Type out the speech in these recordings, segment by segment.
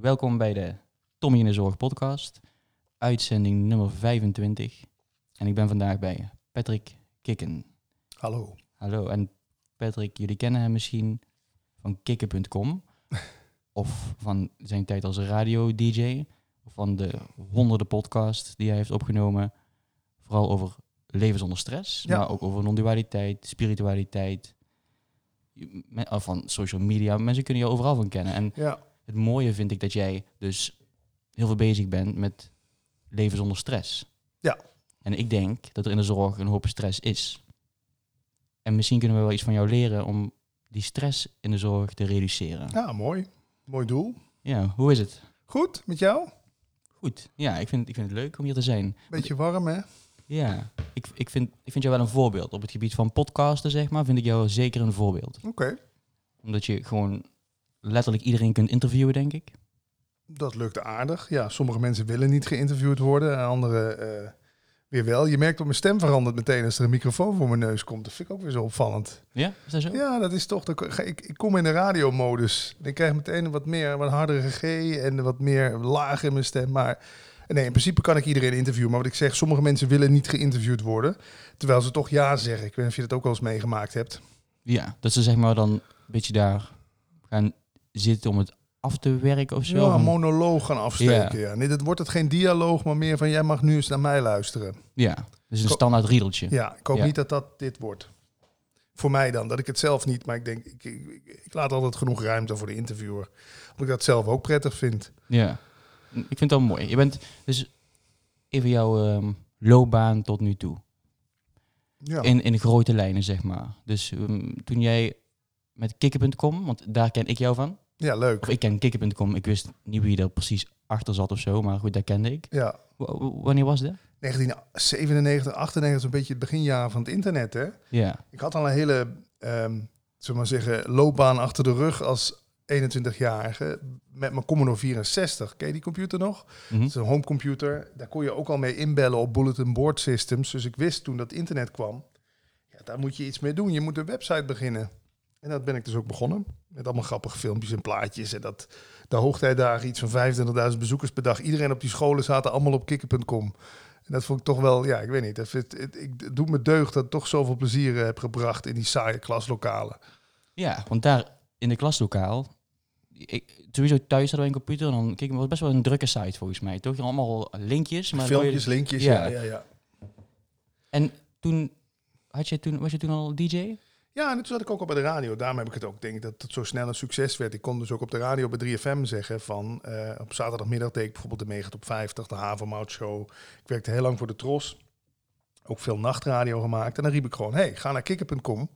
Welkom bij de Tommy in de Zorg podcast, uitzending nummer 25. En ik ben vandaag bij Patrick Kikken. Hallo. Hallo, en Patrick, jullie kennen hem misschien van kikken.com of van zijn tijd als radio-dj of van de honderden podcasts die hij heeft opgenomen, vooral over leven zonder stress, Ja. maar ook over non-dualiteit, spiritualiteit, van social media. Mensen kunnen je overal van kennen. En Ja, het mooie vind ik dat jij dus heel veel bezig bent met leven zonder stress. Ja. En ik denk dat er in de zorg een hoop stress is. En misschien kunnen we wel iets van jou leren om die stress in de zorg te reduceren. ja mooi. Mooi doel. Ja, hoe is het? Goed, met jou? Goed. Ja, ik vind, ik vind het leuk om hier te zijn. Beetje warm, hè? Ja, ik, ik, vind, ik vind jou wel een voorbeeld. Op het gebied van podcasten, zeg maar, vind ik jou zeker een voorbeeld. Oké. Omdat je gewoon letterlijk iedereen kunt interviewen, denk ik. Dat lukt aardig. Ja, sommige mensen willen niet geïnterviewd worden, en anderen eh, weer wel. Je merkt dat mijn stem verandert meteen als er een microfoon voor mijn neus komt. Dat vind ik ook weer zo opvallend. Ja, is dat zo? Ja, dat is toch... ko- Ik, ik kom in de radiomodus. Dan krijg ik meteen een wat meer, wat hardere G en wat meer laag in mijn stem. Maar nee, in principe kan ik iedereen interviewen. Maar wat ik zeg, sommige mensen willen niet geïnterviewd worden. Terwijl ze toch ja zeggen. Ik weet niet of je dat ook wel eens meegemaakt hebt. Ja, dat ze zeg maar dan een beetje daar gaan zitten om het af te werken of zo. Ja, een monoloog gaan afsteken. Ja. Nee, dat wordt het geen dialoog, maar meer van jij mag nu eens naar mij luisteren. ja, dus een standaard riedeltje. Ja, ik hoop Ja. niet dat dat dit wordt. Voor mij dan, dat ik het zelf niet, maar ik denk, ik, ik, ik- ik laat altijd genoeg ruimte voor de interviewer. Omdat ik dat zelf ook prettig vind. Ja. Ik vind het wel mooi. Je bent dus even jouw ehm, loopbaan tot nu toe. Ja, In, in grote lijnen, zeg maar. Dus ehm, toen jij met kikken.com, want daar ken ik jou van. Ja leuk. Of ik ken kikken.com. Ik wist niet wie er precies achter zat of zo, maar goed, dat kende ik. Ja, W- wanneer was dat? 1997, 98, zo'n beetje het beginjaren van het internet, hè. Ja. Ik had al een hele, zullen we maar zeggen, loopbaan achter de rug als 21-jarige. Met mijn Commodore 64. Ken je die computer nog? Dat is een homecomputer. Daar kon je ook al mee inbellen op bulletin board systems. Dus ik wist toen dat internet kwam, ja, daar moet je iets mee doen. Je moet een website beginnen. En dat ben ik dus ook begonnen. Met allemaal grappige filmpjes en plaatjes. En dat, de hoogtijdagen iets van 25.000 bezoekers per dag. Iedereen op die scholen zaten allemaal op kikker.com. En dat vond ik toch wel, ja, ik weet niet. Het, het, het, ik- het doet me deugd dat ik toch zoveel plezier eh, heb gebracht in die saaie klaslokalen. Ja, want daar in de klaslokaal, ik, sowieso thuis hadden we een computer en dan kijk, het was best wel een drukke site volgens mij. Toch allemaal linkjes. Maar je- Filmpjes, linkjes, Ja. ja, ja, ja. En toen, had je toen, was je toen al DJ? Ja, en toen zat ik ook al bij de radio. Daarom heb ik het ook, denk ik, dat het zo snel een succes werd. Ik kon dus ook op de radio bij 3FM zeggen van... eh, op zaterdagmiddag deed ik bijvoorbeeld de Mega Top 50, de Havermout Show. Ik werkte heel lang voor de Tros. Ook veel nachtradio gemaakt. En dan riep ik gewoon, hey, ga naar kikker.com.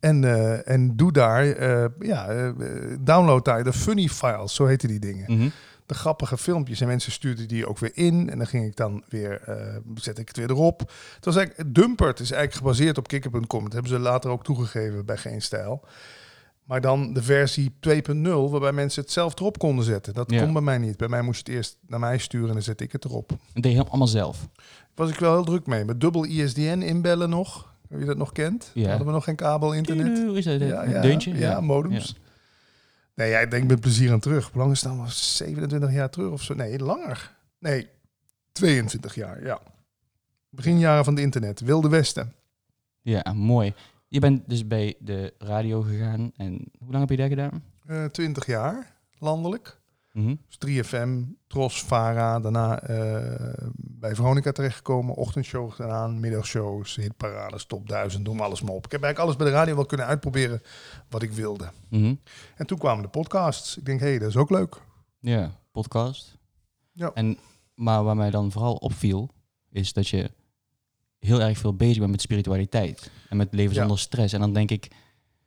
En, eh, en doe daar, eh, ja, download daar de funny files, zo heten die dingen Mhm. De grappige filmpjes. En mensen stuurden die ook weer in. En dan ging ik dan weer, eh zet ik het weer erop. Het was eigenlijk, Dumpert is eigenlijk gebaseerd op kikker.com. Dat hebben ze later ook toegegeven bij Geen Stijl. Maar dan de versie 2.0, waarbij mensen het zelf erop konden zetten. Dat Ja. kon bij mij niet. Bij mij moest je het eerst naar mij sturen en dan zet ik het erop. Dat deed je helemaal allemaal zelf. Was ik wel heel druk mee. Met dubbel ISDN inbellen nog. Wie dat nog kent. Ja. Hadden we nog geen kabel internet. Is dat Ja, ja, deuntje? Ja, modems. Nee, ja, ik denk met plezier aan terug. Hoe lang is dan? 27 jaar terug of zo? Nee, langer. Nee, 22 jaar, ja. Beginjaren van het internet. Wilde Westen. Ja, mooi. Je bent dus bij de radio gegaan. En hoe lang heb je daar gedaan? Eh 20 jaar, landelijk. Mhm. Dus 3FM, Tros, Vara. Daarna eh, bij Veronica terechtgekomen. Ochtendshow gedaan, middagshows, hitparades, top 1000. Doen we alles maar op. Ik heb eigenlijk alles bij de radio wel kunnen uitproberen wat ik wilde. Mhm. En toen kwamen de podcasts. Ik denk, hé, hey, dat is ook leuk. Ja, podcast. Ja. En, maar waar mij dan vooral opviel, is dat je heel erg veel bezig bent met spiritualiteit. En met leven Ja. zonder stress. En dan denk ik,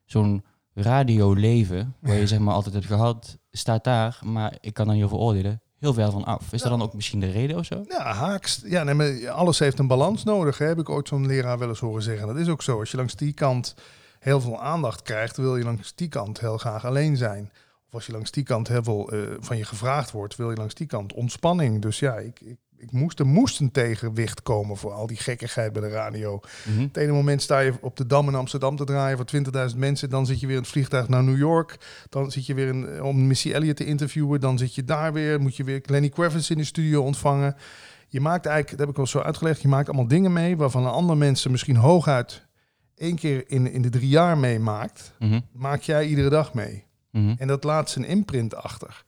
zo'n radioleven, waar je zeg maar altijd hebt gehad, staat daar, maar ik kan daar niet over oordelen, heel ver van af. Is dat dan ook misschien de reden of zo? Ja, haaks. Ja, nee, maar alles heeft een balans nodig. Hè? Heb ik ooit zo'n leraar wel eens horen zeggen. Dat is ook zo. Als je langs die kant heel veel aandacht krijgt, wil je langs die kant heel graag alleen zijn. Of als je langs die kant heel veel eh, van je gevraagd wordt, wil je langs die kant ontspanning. Dus ja, ik, ik, ik moest, er moest een tegenwicht komen voor al die gekkigheid bij de radio. Mhm. Het ene moment sta je op de Dam in Amsterdam te draaien voor 20.000 mensen. Dan zit je weer in het vliegtuig naar New York. Dan zit je weer in, om Missy Elliott te interviewen. Dan zit je daar weer. Moet je weer Lenny Kravitz in de studio ontvangen. Je maakt eigenlijk, dat heb ik al zo uitgelegd, je maakt allemaal dingen mee waarvan een ander mensen misschien hooguit één keer in, in de drie jaar meemaakt. Mhm. Maak jij iedere dag mee. Mhm. En dat laat zijn imprint achter.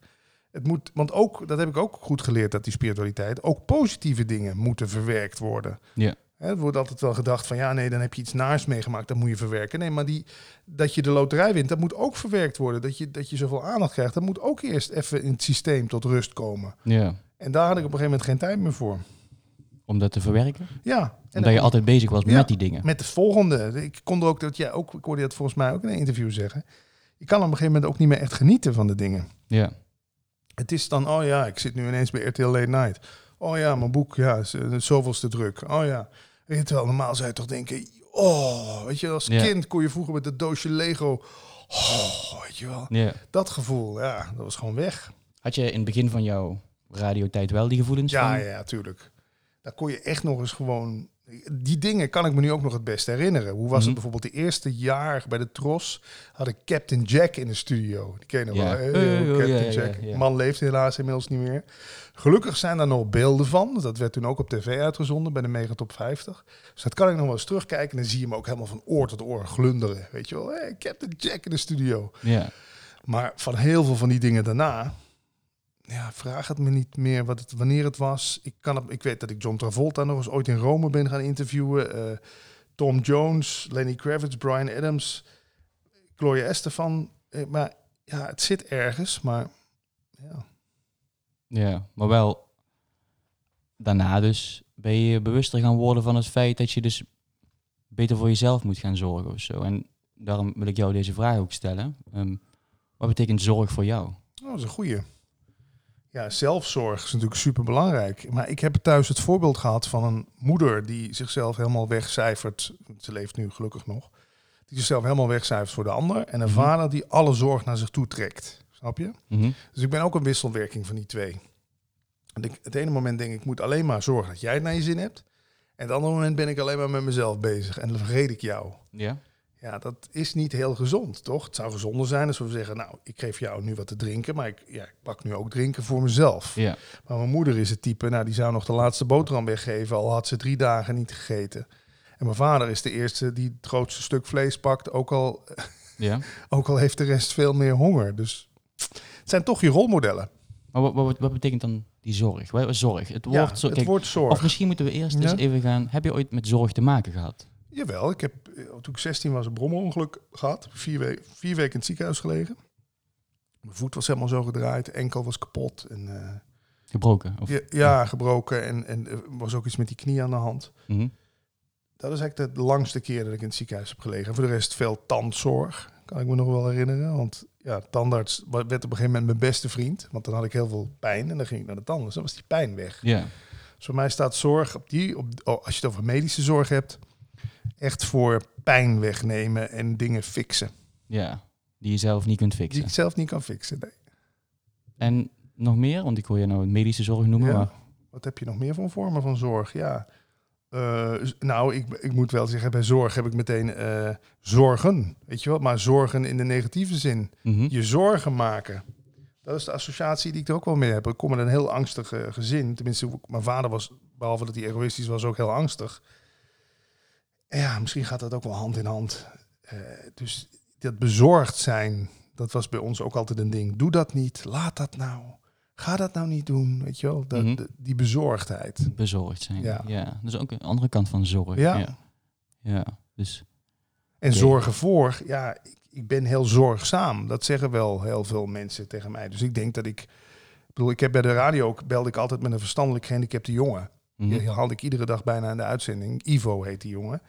Het moet, want ook, dat heb ik ook goed geleerd uit die spiritualiteit, ook positieve dingen moeten verwerkt worden. Ja. Het wordt altijd wel gedacht van ja, nee, dan heb je iets naars meegemaakt, dat moet je verwerken. Nee, maar die, dat je de loterij wint, dat moet ook verwerkt worden. Dat je, dat je zoveel aandacht krijgt, dat moet ook eerst even in het systeem tot rust komen. Ja. En daar had ik op een gegeven moment geen tijd meer voor. Om dat te verwerken? Ja. En Omdat dan- je altijd bezig was Ja. met die dingen. met het volgende. Ik kon er ook dat jij ook, ik hoorde dat volgens mij ook in een interview zeggen. Je kan op een gegeven moment ook niet meer echt genieten van de dingen. Ja. Het is dan, oh ja, ik zit nu ineens bij RTL Late Night. Oh ja, mijn boek, ja, eh, zoveelste druk. Oh ja. Weet je, terwijl normaal zou je toch denken, oh, weet je, als Ja. kind kon je vroeger met het doosje Lego, oh, weet je wel. ja. Dat gevoel, ja, dat was gewoon weg. Had je in het begin van jouw radiotijd wel die gevoelens Ja, van? ja, ja, tuurlijk. Daar kon je echt nog eens gewoon... Die dingen kan ik me nu ook nog het beste herinneren. Hoe was Mhm. het bijvoorbeeld de eerste jaar bij de Tros? Had ik Captain Jack in de studio. Die ken je nog Ja. wel. Oh, Captain ja, ja, Jack. ja. Man leeft helaas inmiddels niet meer. Gelukkig zijn daar nog beelden van. Dat werd toen ook op tv uitgezonden bij de Megatop 50. Dus dat kan ik nog wel eens terugkijken. En dan zie je hem ook helemaal van oor tot oor glunderen. Weet je wel, hey, Captain Jack in de studio. Ja. Maar van heel veel van die dingen daarna, ja, vraag het me niet meer wat het, wanneer het was. Ik, kan het, ik weet dat ik John Travolta nog eens ooit in Rome ben gaan interviewen. eh, Tom Jones, Lenny Kravitz, Brian Adams, Gloria Estefan. Eh, maar ja, het zit ergens, maar ja. Ja, maar wel daarna dus ben je je bewuster gaan worden van het feit dat je dus beter voor jezelf moet gaan zorgen of zo. En daarom wil ik jou deze vraag ook stellen. Ehm, wat betekent zorg voor jou? Oh, dat is een goeie. Ja, zelfzorg is natuurlijk super belangrijk. Maar ik heb thuis het voorbeeld gehad van een moeder die zichzelf helemaal wegcijfert. Ze leeft nu gelukkig nog. Die zichzelf helemaal wegcijfert voor de ander. En een Mhm. vader die alle zorg naar zich toe trekt. Snap je? Mhm. Dus ik ben ook een wisselwerking van die twee. En ik, het ene moment denk ik, ik moet alleen maar zorgen dat jij het naar je zin hebt. En het andere moment ben ik alleen maar met mezelf bezig. En dan vergeet ik jou. Ja? Ja, dat is niet heel gezond, toch? Het zou gezonder zijn als we zeggen, nou, ik geef jou nu wat te drinken, maar ik, ja, ik pak nu ook drinken voor mezelf. Ja. Maar mijn moeder is het type, nou, die zou nog de laatste boterham weggeven, al had ze drie dagen niet gegeten. En mijn vader is de eerste die het grootste stuk vlees pakt, ook al, Ja. ook al heeft de rest veel meer honger. Dus het zijn toch je rolmodellen. Maar wat, wat, wat betekent dan die zorg? Zorg? Het Ja, woord, zo, het kijk, woord zorg. Of misschien moeten we eerst Ja. eens even gaan. Heb je ooit met zorg te maken gehad? Jawel, ik heb eh, toen ik 16 was een brommerongeluk gehad. Vier, we vier weken in het ziekenhuis gelegen. Mijn voet was helemaal zo gedraaid, enkel was kapot. En, eh, Gebroken? Of, ja, ja, gebroken en, en er was ook iets met die knie aan de hand. Mhm. Dat is eigenlijk de langste keer dat ik in het ziekenhuis heb gelegen. En voor de rest veel tandzorg, kan ik me nog wel herinneren. Want ja, tandarts werd op een gegeven moment mijn beste vriend. Want dan had ik heel veel pijn en dan ging ik naar de tandarts. Dan was die pijn weg. Ja. Dus voor mij staat zorg op die, op, oh, als je het over medische zorg hebt, echt voor pijn wegnemen en dingen fixen. ja. Die je zelf niet kunt Die fixen. ik zelf niet kan fixen. Nee. En nog meer? Want ik hoor je nou medische zorg noemen. Ja. Maar, Wat heb je nog meer van vormen van zorg? Ja. Eh, nou, ik, ik moet wel zeggen, bij zorg heb ik meteen eh, zorgen. Weet je wel? Maar zorgen in de negatieve zin. Mhm. Je zorgen maken. Dat is de associatie die ik er ook wel mee heb. Ik kom uit een heel angstig eh, gezin. Tenminste, mijn vader was, behalve dat hij egoïstisch was, ook heel angstig. Ja, misschien gaat dat ook wel hand in hand. Eh, dus dat bezorgd zijn, dat was bij ons ook altijd een ding. Doe dat niet, laat dat nou. Ga dat nou niet doen, weet je wel. Dat, Mhm. de- die bezorgdheid. Bezorgd zijn. Ja. Is ook een andere kant van zorg. Ja. Ja. ja. Dus En zorgen voor, ja, ik, ik ben heel zorgzaam. Dat zeggen wel heel veel mensen tegen mij. Dus ik denk dat ik, ik bedoel, ik heb bij de radio ook, belde ik altijd met een verstandelijk gehandicapte jongen. Mhm. Die haalde ik iedere dag bijna in de uitzending. Ivo heet die jongen.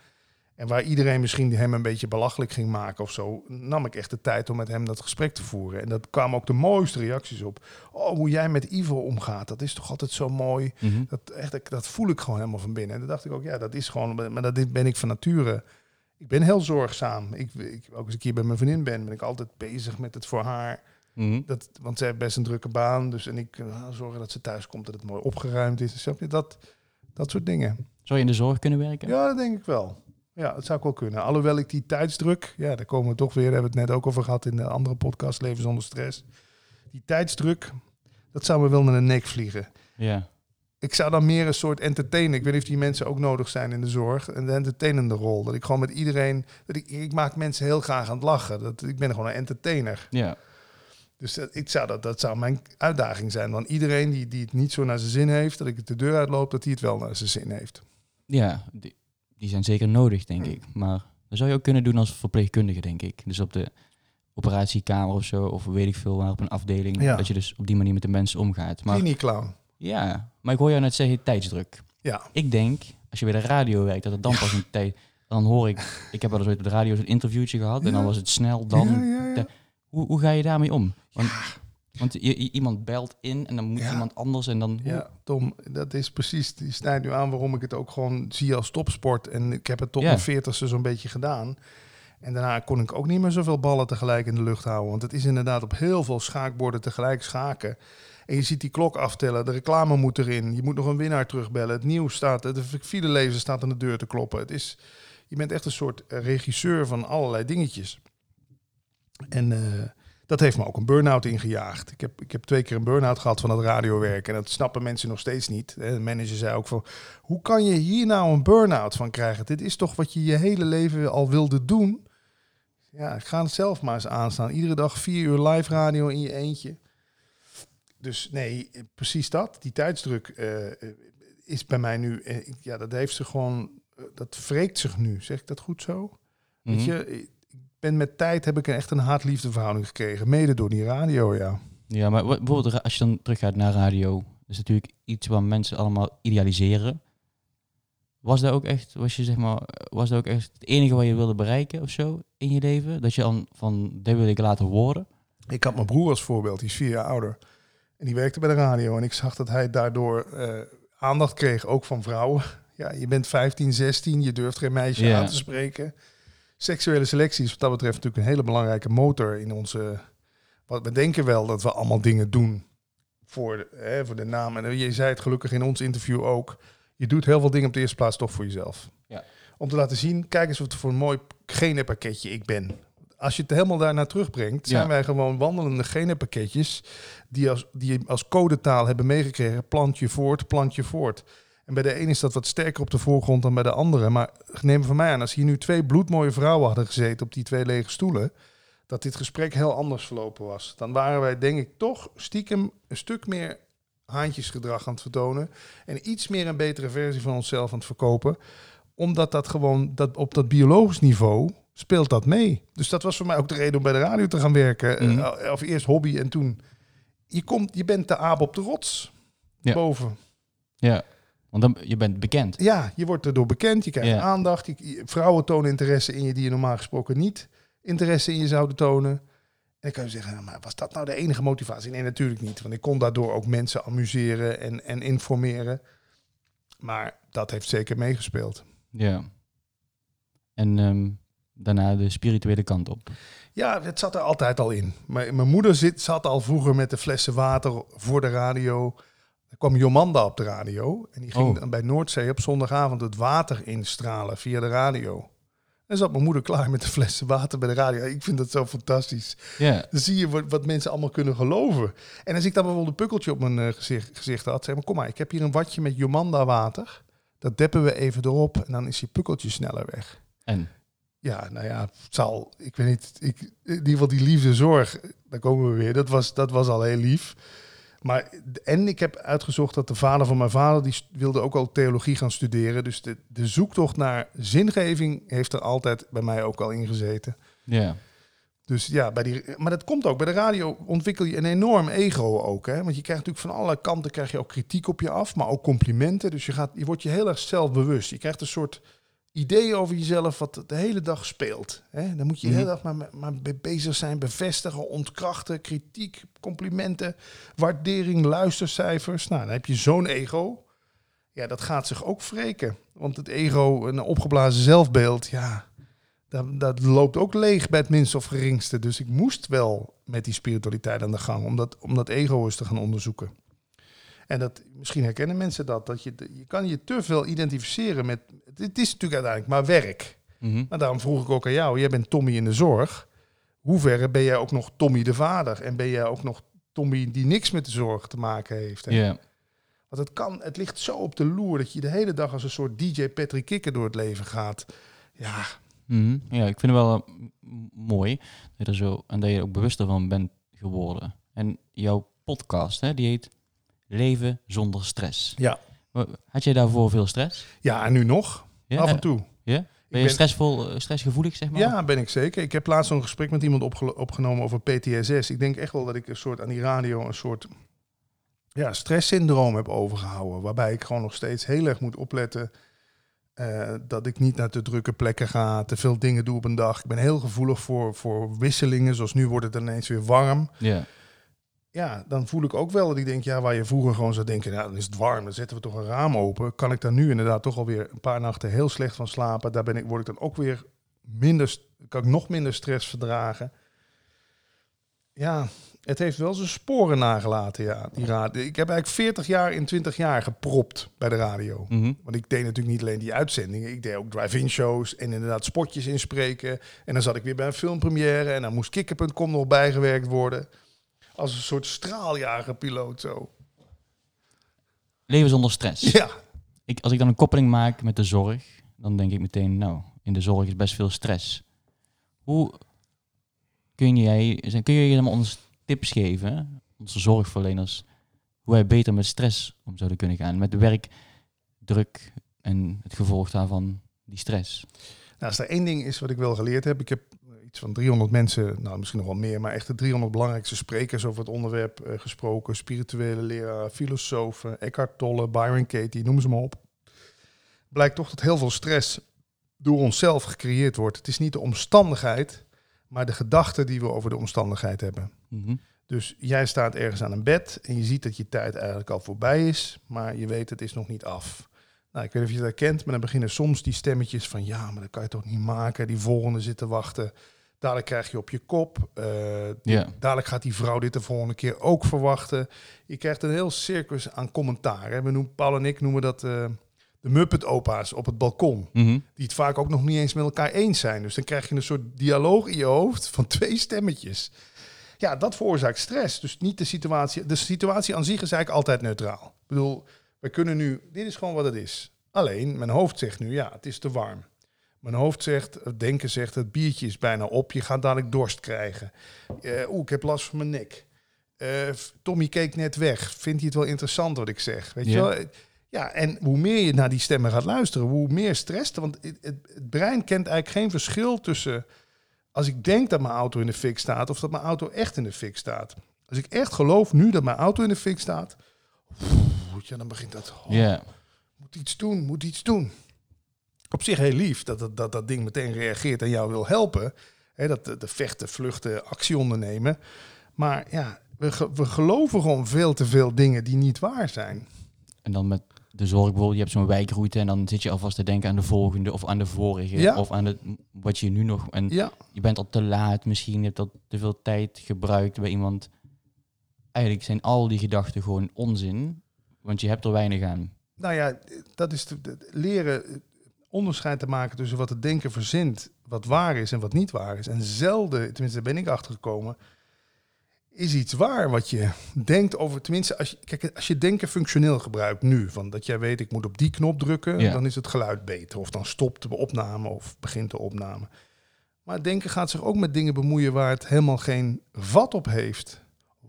En waar iedereen misschien hem een beetje belachelijk ging maken of zo, nam ik echt de tijd om met hem dat gesprek te voeren. En dat kwamen ook de mooiste reacties op. Oh, hoe jij met Ivo omgaat, dat is toch altijd zo mooi. Mhm. Dat, echt, dat- voel ik gewoon helemaal van binnen. En dan dacht ik ook, ja, dat is gewoon, maar dat ben ik van nature. Ik ben heel zorgzaam. Ik, ik, ook als ik hier bij mijn vriendin ben, ben ik altijd bezig met het voor haar Mhm. Dat, want ze heeft best een drukke baan. Dus en ik uh, zorgen dat ze thuis komt, dat het mooi opgeruimd is. Snap je? Dat, dat soort dingen. Zou je in de zorg kunnen werken? Ja, dat denk ik wel. Ja, dat zou ik wel kunnen. Alhoewel ik die tijdsdruk, ja, daar komen we toch weer, daar hebben we het net ook over gehad in de andere podcast, Leven zonder stress. Die tijdsdruk, dat zou me wel naar de nek vliegen. Ja. Ik zou dan meer een soort entertainer. Ik weet niet of die mensen ook nodig zijn in de zorg. Een entertainende rol. Dat ik gewoon met iedereen. Dat ik, ik maak mensen heel graag aan het lachen. Dat, ik ben gewoon een entertainer. Ja. Dus dat, ik zou dat, dat zou mijn uitdaging zijn. Dan iedereen die, die het niet zo naar zijn zin heeft, dat ik het de deur uitloop, dat hij het wel naar zijn zin heeft. Ja, die, die zijn zeker nodig, denk ik. Maar dat zou je ook kunnen doen als verpleegkundige, denk ik. Dus op de operatiekamer of zo, of weet ik veel, waar op een afdeling. Ja. Dat je dus op die manier met de mensen omgaat. Maar Kliniekclown. ja, maar ik hoor jou net zeggen tijdsdruk. Ja. Ik denk, als je bij de radio werkt, dat het dan pas een tijd... Dan hoor ik, ik heb wel eens op de radio zo'n interviewtje gehad en dan Ja. was het snel, dan... Ja, ja, ja. de- hoe, hoe ga je daarmee om? Want, want je, je- iemand belt in en dan moet Ja. iemand anders en dan... Ja, Tom, dat is precies, die snijdt nu aan waarom ik het ook gewoon zie als topsport. En ik heb het tot Ja. mijn veertigste zo'n beetje gedaan. En daarna kon ik ook niet meer zoveel ballen tegelijk in de lucht houden. Want het is inderdaad op heel veel schaakborden tegelijk schaken. En je ziet die klok aftellen, de reclame moet erin. Je moet nog een winnaar terugbellen. Het nieuws staat, de filelezer staat aan de deur te kloppen. Het is, je bent echt een soort regisseur van allerlei dingetjes. En eh, dat heeft me ook een burn-out ingejaagd. Ik heb, ik heb twee keer een burn-out gehad van het radiowerk. En dat snappen mensen nog steeds niet. De manager zei ook van, hoe kan je hier nou een burn-out van krijgen? Dit is toch wat je je hele leven al wilde doen? Ja, ik ga het zelf maar eens aanstaan. Iedere dag vier uur live radio in je eentje. Dus nee, precies dat. Die tijdsdruk eh, eh, is bij mij nu... ja, dat heeft ze gewoon... dat wreekt zich nu. Zeg ik dat goed zo? Weet Mhm. je, ben met tijd heb ik echt een haat-liefde verhouding gekregen. Mede door die radio, ja. Ja, maar bijvoorbeeld als je dan teruggaat naar radio, is natuurlijk iets wat mensen allemaal idealiseren. Was dat ook echt, was je zeg maar, was dat ook echt het enige wat je wilde bereiken of zo in je leven? Dat je dan van, dit wil ik laten worden? Ik had mijn broer als voorbeeld, die is vier jaar ouder. En die werkte bij de radio. En ik zag dat hij daardoor eh, aandacht kreeg, ook van vrouwen. Ja, je bent 15, 16, je durft geen meisje Ja. aan te spreken. Seksuele selectie is wat dat betreft natuurlijk een hele belangrijke motor in onze... Wat we denken wel dat we allemaal dingen doen voor de, hè, voor de naam. En je zei het gelukkig in ons interview ook. Je doet heel veel dingen op de eerste plaats toch voor jezelf. Ja. Om te laten zien, kijk eens wat voor een mooi genenpakketje ik ben. Als je het helemaal daarnaar terugbrengt, zijn Ja. wij gewoon wandelende genenpakketjes die als, die als codetaal hebben meegekregen. Plant je voort, plant je voort. En bij de een is dat wat sterker op de voorgrond dan bij de andere. Maar neem van mij aan, als hier nu twee bloedmooie vrouwen hadden gezeten op die twee lege stoelen, dat dit gesprek heel anders verlopen was. Dan waren wij, denk ik, toch stiekem een stuk meer haantjesgedrag aan het vertonen. En iets meer een betere versie van onszelf aan het verkopen. Omdat dat gewoon, dat op dat biologisch niveau speelt dat mee. Dus dat was voor mij ook de reden om bij de radio te gaan werken. Mhm. Eh, of eerst hobby en toen... Je, komt, je bent de aap op de rots. Ja. Boven. Ja, want dan, je bent bekend. Ja, je wordt erdoor bekend, je krijgt Ja. aandacht. Je, vrouwen tonen interesse in je die je normaal gesproken niet interesse in je zouden tonen. En dan kan je zeggen, nou, maar was dat nou de enige motivatie? Nee, natuurlijk niet. Want ik kon daardoor ook mensen amuseren en, en informeren. Maar dat heeft zeker meegespeeld. Ja. En ehm, daarna de spirituele kant op. Ja, het zat er altijd al in. Maar mijn moeder zit, zat al vroeger met de flessen water voor de radio. Er kwam Jomanda op de radio. En die ging Oh. dan bij Noordzee op zondagavond het water instralen via de radio. En zat mijn moeder klaar met de flessen water bij de radio. Ik vind dat zo fantastisch. Ja, Dan zie je wat, wat mensen allemaal kunnen geloven. En als ik dan bijvoorbeeld een pukkeltje op mijn eh, gezicht, gezicht had, zeg maar, kom maar, ik heb hier een watje met Jomanda water. Dat deppen we even erop en dan is je pukkeltje sneller weg. en? Ja, nou ja, het zal, ik weet niet, ik, in ieder geval die liefde zorg, daar komen we weer, dat was, dat was al heel lief. Maar, en ik heb uitgezocht dat de vader van mijn vader, die wilde ook al theologie gaan studeren. Dus de, de zoektocht naar zingeving heeft er altijd bij mij ook al in gezeten. Ja. Dus ja, bij die, maar dat komt ook. Bij de radio ontwikkel je een enorm ego ook. Hè? Want je krijgt natuurlijk van alle kanten krijg je ook kritiek op je af, maar ook complimenten. Dus je, gaat, je wordt je heel erg zelfbewust. Je krijgt een soort idee over jezelf wat de hele dag speelt. Hè? Dan moet je de hele dag maar, maar be- bezig zijn, bevestigen, ontkrachten, kritiek, complimenten, waardering, luistercijfers. Nou, dan heb je zo'n ego. Ja, dat gaat zich ook wreken. Want het ego, een opgeblazen zelfbeeld, ja, dat, dat loopt ook leeg bij het minste of geringste. Dus ik moest wel met die spiritualiteit aan de gang om dat, om dat ego eens te gaan onderzoeken. En dat, misschien herkennen mensen dat, dat je, je kan je te veel identificeren met, het is natuurlijk uiteindelijk maar werk. Mhm. Maar daarom vroeg ik ook aan jou, jij bent Tommy in de zorg. Hoe ver ben jij ook nog Tommy de vader? En ben jij ook nog Tommy die niks met de zorg te maken heeft? Ja. Want het kan, het ligt zo op de loer dat je de hele dag als een soort DJ Patrick Kikker door het leven gaat. Ja, Mhm. Ja, ik vind het wel eh, mooi dat je er zo en dat je er ook bewuster van bent geworden. En jouw podcast, hè, die heet Leven zonder stress. ja. Had jij daarvoor veel stress? ja en nu nog, Ja? af en toe. Ja? Ben je ben- stressvol, eh, stressgevoelig, zeg maar? Ja, ben ik zeker. Ik heb laatst zo'n gesprek met iemand opgenomen over PTSS. Ik denk echt wel dat ik een soort aan die radio een soort ja, stresssyndroom heb overgehouden. Waarbij ik gewoon nog steeds heel erg moet opletten eh, dat ik niet naar te drukke plekken ga, te veel dingen doe op een dag. Ik ben heel gevoelig voor, voor wisselingen, zoals nu wordt het ineens weer warm. Ja. Ja, dan voel ik ook wel dat ik denk, ja, waar je vroeger gewoon zou denken, nou, dan is het warm, dan zetten we toch een raam open. Kan ik daar nu inderdaad toch alweer een paar nachten heel slecht van slapen. Daar ben ik, word ik dan ook weer minder, kan ik nog minder stress verdragen. Ja, het heeft wel zijn sporen nagelaten, ja. Die radio. Ik heb eigenlijk 40 jaar in 20 jaar gepropt bij de radio. Mhm. Want ik deed natuurlijk niet alleen die uitzendingen. Ik deed ook drive-in shows en inderdaad spotjes inspreken. En dan zat ik weer bij een filmpremière en dan moest kikker.com nog bijgewerkt worden. Als een soort straaljagerpiloot zo. Leven zonder stress. Ja, Ik, als ik dan een koppeling maak met de zorg, dan denk ik meteen, nou, in de zorg is best veel stress. Hoe kun jij, zijn- kun je ons tips geven, onze zorgverleners, hoe wij beter met stress om zouden kunnen gaan? Met de werkdruk en het gevolg daarvan, die stress. nou, als er één ding is wat ik wel geleerd heb. Ik heb iets van 300 mensen, nou misschien nog wel meer, maar echt de 300 belangrijkste sprekers over het onderwerp eh, gesproken. Spirituele leraren, filosofen, Eckhart Tolle, Byron Katie, noem ze maar op. Blijkt toch dat heel veel stress door onszelf gecreëerd wordt. Het is niet de omstandigheid, maar de gedachten die we over de omstandigheid hebben. Mhm. Dus jij staat ergens aan een bed en je ziet dat je tijd eigenlijk al voorbij is, maar je weet het is nog niet af. Nou, ik weet niet of je dat kent, maar dan beginnen soms die stemmetjes van ja, maar dat kan je toch niet maken. Die volgende zit te wachten. Dadelijk krijg je op je kop. Ja. Dadelijk gaat die vrouw dit de volgende keer ook verwachten. Je krijgt een heel circus aan commentaar. Hè. We noemen, Paul en ik noemen dat eh, de Muppet-opa's op het balkon Mhm. die het vaak ook nog niet eens met elkaar eens zijn. Dus dan krijg je een soort dialoog in je hoofd van twee stemmetjes. Ja, dat veroorzaakt stress. Dus niet de situatie. De situatie aan zich is eigenlijk altijd neutraal. Ik bedoel, we kunnen nu. Dit is gewoon wat het is. Alleen, mijn hoofd zegt nu, ja, het is te warm. Mijn hoofd zegt, het denken zegt, het biertje is bijna op. Je gaat dadelijk dorst krijgen. Eh, Oeh, ik heb last van mijn nek. Eh, Tommy keek net weg. Vindt hij het wel interessant wat ik zeg? Weet je Ja. wel? Ja, en hoe meer je naar die stemmen gaat luisteren, hoe meer stress. Want het, het, het brein kent eigenlijk geen verschil tussen als ik denk dat mijn auto in de fik staat of dat mijn auto echt in de fik staat. Als ik echt geloof nu dat mijn auto in de fik staat, ja, dan begint dat. oh, Ja. Moet iets doen, moet iets doen. Op zich heel lief dat dat, dat, dat ding meteen reageert en jou wil helpen. Hè, dat de, de vechten, vluchten, actie ondernemen. Maar ja, we, ge- we geloven gewoon veel te veel dingen die niet waar zijn. En dan met de zorg bijvoorbeeld, je hebt zo'n wijkroute en dan zit je alvast te denken aan de volgende of aan de vorige Ja. of aan het, wat je nu nog... En Ja, je bent al te laat misschien, je hebt al te veel tijd gebruikt bij iemand. Eigenlijk zijn al die gedachten gewoon onzin, want je hebt er weinig aan. nou ja, dat is leren onderscheid te maken tussen wat het denken verzint, wat waar is en wat niet waar is. En zelden, tenminste daar ben ik achtergekomen, is iets waar wat je denkt over. Tenminste, als je, kijk, als je denken functioneel gebruikt nu, van dat jij weet ik moet op die knop drukken, Ja. dan is het geluid beter. Of dan stopt de opname of begint de opname. Maar denken gaat zich ook met dingen bemoeien waar het helemaal geen vat op heeft.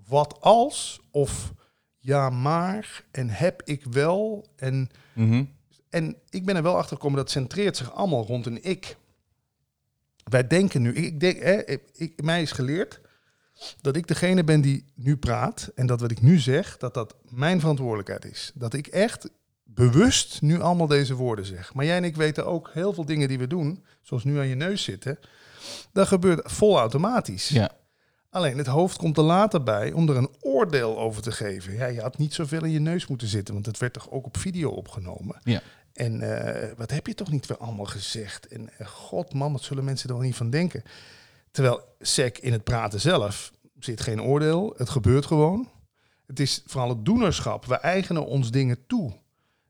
Wat als of ja maar en heb ik wel en en ik ben er wel achter gekomen dat centreert zich allemaal rond een ik. Wij denken nu, ik denk, hè, ik, mij is geleerd dat ik degene ben die nu praat en dat wat ik nu zeg, dat dat mijn verantwoordelijkheid is. Dat ik echt bewust nu allemaal deze woorden zeg. Maar jij en ik weten ook heel veel dingen die we doen, zoals nu aan je neus zitten, dat gebeurt vol automatisch. Ja, Alleen het hoofd komt er later bij om er een oordeel over te geven. Ja, je had niet zoveel in je neus moeten zitten, want het werd toch ook op video opgenomen. Ja. En eh, wat heb je toch niet weer allemaal gezegd? En uh, god man, wat zullen mensen er wel niet van denken? Terwijl SEC in het praten zelf zit geen oordeel. Het gebeurt gewoon. Het is vooral het doenerschap. We eigenen ons dingen toe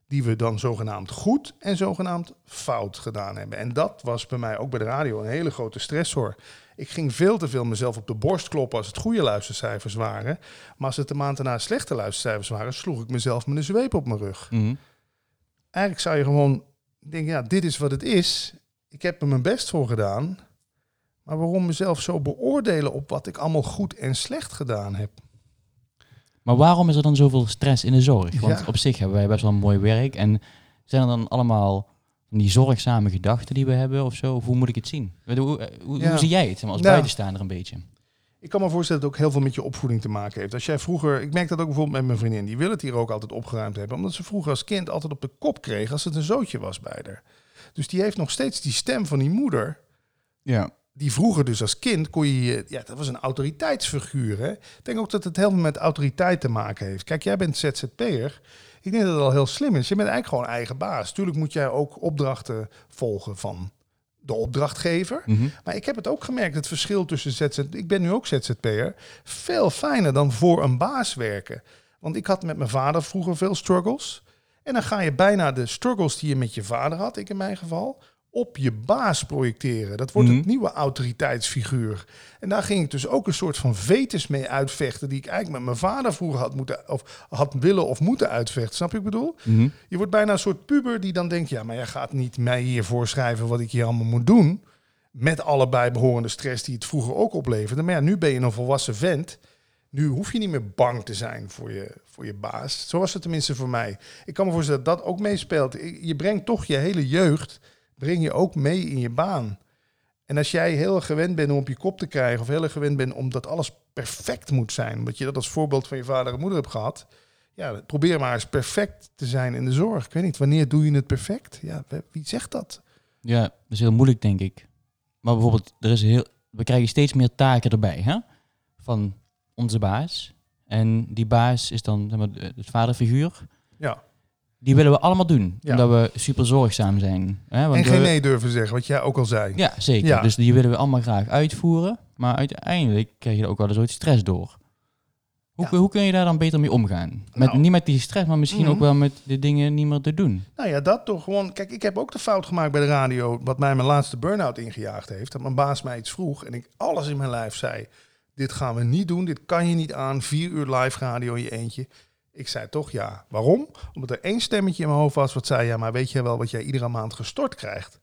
die we dan zogenaamd goed en zogenaamd fout gedaan hebben. En dat was bij mij ook bij de radio een hele grote stressor. Ik ging veel te veel mezelf op de borst kloppen als het goede luistercijfers waren. Maar als het de maand daarna slechte luistercijfers waren, sloeg ik mezelf met een zweep op mijn rug. Mhm. Eigenlijk zou je gewoon denken, ja, dit is wat het is. Ik heb er mijn best voor gedaan. Maar waarom mezelf zo beoordelen op wat ik allemaal goed en slecht gedaan heb? Maar waarom is er dan zoveel stress in de zorg? Want Ja. op zich hebben wij best wel een mooi werk. En zijn er dan allemaal van die zorgzame gedachten die we hebben of zo? Of hoe moet ik het zien? Hoe, hoe, hoe Ja. zie jij het zeg maar, als Ja. buitenstaander een beetje? Ik kan me voorstellen dat het ook heel veel met je opvoeding te maken heeft. Als jij vroeger, ik merk dat ook bijvoorbeeld met mijn vriendin, die wil het hier ook altijd opgeruimd hebben, omdat ze vroeger als kind altijd op de kop kreeg als het een zootje was bij haar. Dus die heeft nog steeds die stem van die moeder, Ja. Die vroeger dus als kind kon je, je- ja, dat was een autoriteitsfiguur. Hè? Ik denk ook dat het heel veel met autoriteit te maken heeft. Kijk, jij bent ZZP'er. Ik denk dat het al heel slim is. Je bent eigenlijk gewoon eigen baas. Tuurlijk moet jij ook opdrachten volgen van de opdrachtgever. Mhm. Maar ik heb het ook gemerkt, het verschil tussen ZZ... Ik ben nu ook ZZP'er. Veel fijner dan voor een baas werken. Want ik had met mijn vader vroeger veel struggles. En dan ga je bijna de struggles die je met je vader had, ik in mijn geval, op je baas projecteren. Dat wordt Mhm. het nieuwe autoriteitsfiguur. En daar ging ik dus ook een soort van vetes mee uitvechten... die ik eigenlijk met mijn vader vroeger had, moeten, of had willen of moeten uitvechten. Snap je wat ik bedoel? Mhm. Je wordt bijna een soort puber die dan denkt... ja, maar jij gaat niet mij hier voorschrijven wat ik hier allemaal moet doen... met alle bijbehorende stress die het vroeger ook opleverde. Maar ja, nu ben je een volwassen vent. Nu hoef je niet meer bang te zijn voor je, voor je baas. Zo was het tenminste voor mij. Ik kan me voorstellen dat dat ook meespeelt. Je brengt toch je hele jeugd... breng je ook mee in je baan. En als jij heel erg gewend bent om op je kop te krijgen... of heel erg gewend bent omdat alles perfect moet zijn... omdat je dat als voorbeeld van je vader en moeder hebt gehad... Ja, probeer maar eens perfect te zijn in de zorg. Ik weet niet, wanneer doe je het perfect? Ja, wie zegt dat? Ja, dat is heel moeilijk, denk ik. Maar bijvoorbeeld, er is heel, we krijgen steeds meer taken erbij hè? van onze baas. En die baas is dan zeg maar, het vaderfiguur. Ja. Die willen we allemaal doen, Ja. omdat we super zorgzaam zijn. Hè? Want en geen we- nee durven zeggen, wat jij ook al zei. Ja, zeker. Ja. Dus die willen we allemaal graag uitvoeren. Maar uiteindelijk krijg je er ook wel eens ooit stress door. Hoe, Ja. hoe kun je daar dan beter mee omgaan? Met, Nou. niet met die stress, maar misschien Mhm. ook wel met de dingen niet meer te doen. Nou ja, dat toch gewoon. Kijk, ik heb ook de fout gemaakt bij de radio. Wat mij mijn laatste burn-out ingejaagd heeft. Dat mijn baas mij iets vroeg. En ik alles in mijn lijf zei. Dit gaan we niet doen. Dit kan je niet aan. Vier uur live radio in je eentje. Ik zei toch ja. Waarom? Omdat er één stemmetje in mijn hoofd was. Wat zei ja, maar weet je wel wat jij iedere maand gestort krijgt?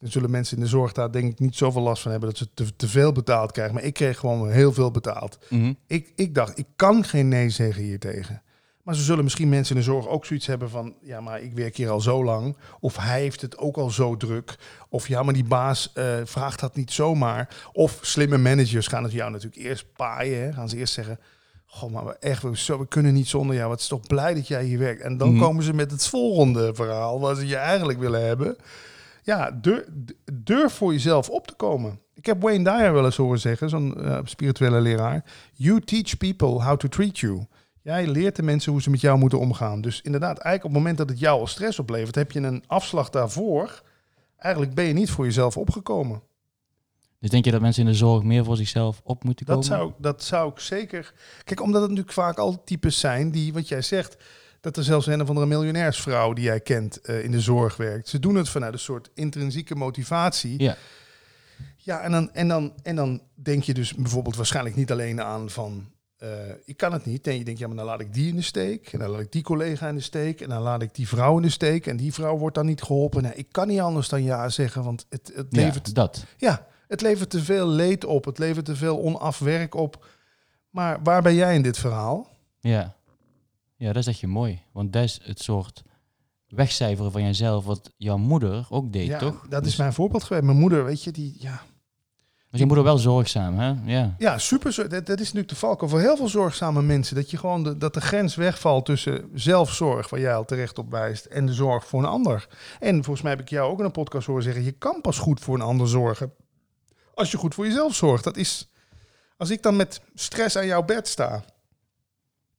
Dan zullen mensen in de zorg daar denk ik niet zoveel last van hebben. Dat ze te, te veel betaald krijgen. Maar ik kreeg gewoon heel veel betaald. Mhm. Ik, ik dacht, ik kan geen nee zeggen hier tegen. Maar ze zullen misschien mensen in de zorg ook zoiets hebben van... ja, maar ik werk hier al zo lang. Of hij heeft het ook al zo druk. Of ja, maar die baas eh, vraagt dat niet zomaar. Of slimme managers gaan het jou natuurlijk eerst paaien. Hè? Gaan ze eerst zeggen... Goh, maar we, echt, we, zo, we kunnen niet zonder jou. Wat is toch blij dat jij hier werkt. En dan Mhm. komen ze met het volgende verhaal... wat ze je eigenlijk willen hebben. Ja, durf, durf voor jezelf op te komen. Ik heb Wayne Dyer wel eens horen zeggen, zo'n eh, spirituele leraar. You teach people how to treat you. Jij leert de mensen hoe ze met jou moeten omgaan. Dus inderdaad, eigenlijk op het moment dat het jou al stress oplevert, heb je een afslag daarvoor. Eigenlijk ben je niet voor jezelf opgekomen. Dus denk je dat mensen in de zorg meer voor zichzelf op moeten komen? Dat zou, dat zou ik zeker. Kijk, omdat het natuurlijk vaak al types zijn die, wat jij zegt, dat er zelfs een of andere miljonairsvrouw die jij kent eh, in de zorg werkt. Ze doen het vanuit een soort intrinsieke motivatie. Ja. Ja, en dan, en, dan, en dan denk je dus bijvoorbeeld waarschijnlijk niet alleen aan van... eh, ik kan het niet. En je denkt, ja, maar dan laat ik die in de steek. En dan laat ik die collega in de steek. En dan laat ik die vrouw in de steek. En die vrouw wordt dan niet geholpen. Nou, ik kan niet anders dan ja zeggen, want het, het Ja, levert dat. ja, het levert te veel leed op. Het levert te veel onafwerk op. Maar waar ben jij in dit verhaal? Ja. ja, dat is echt je mooi. Want dat is het soort wegcijferen van jezelf wat jouw moeder ook deed, ja, toch? Dat Dus is mijn voorbeeld geweest. Mijn moeder, weet je, die... Ja, was je moeder wel zorgzaam, hè? Ja. ja super. Dat, dat is natuurlijk de valkuil voor heel veel zorgzame mensen. Dat, je gewoon de, dat de grens wegvalt tussen zelfzorg, waar jij al terecht op wijst, en de zorg voor een ander. En volgens mij heb ik jou ook in een podcast horen zeggen, je kan pas goed voor een ander zorgen als je goed voor jezelf zorgt. Dat is... Als ik dan met stress aan jouw bed sta...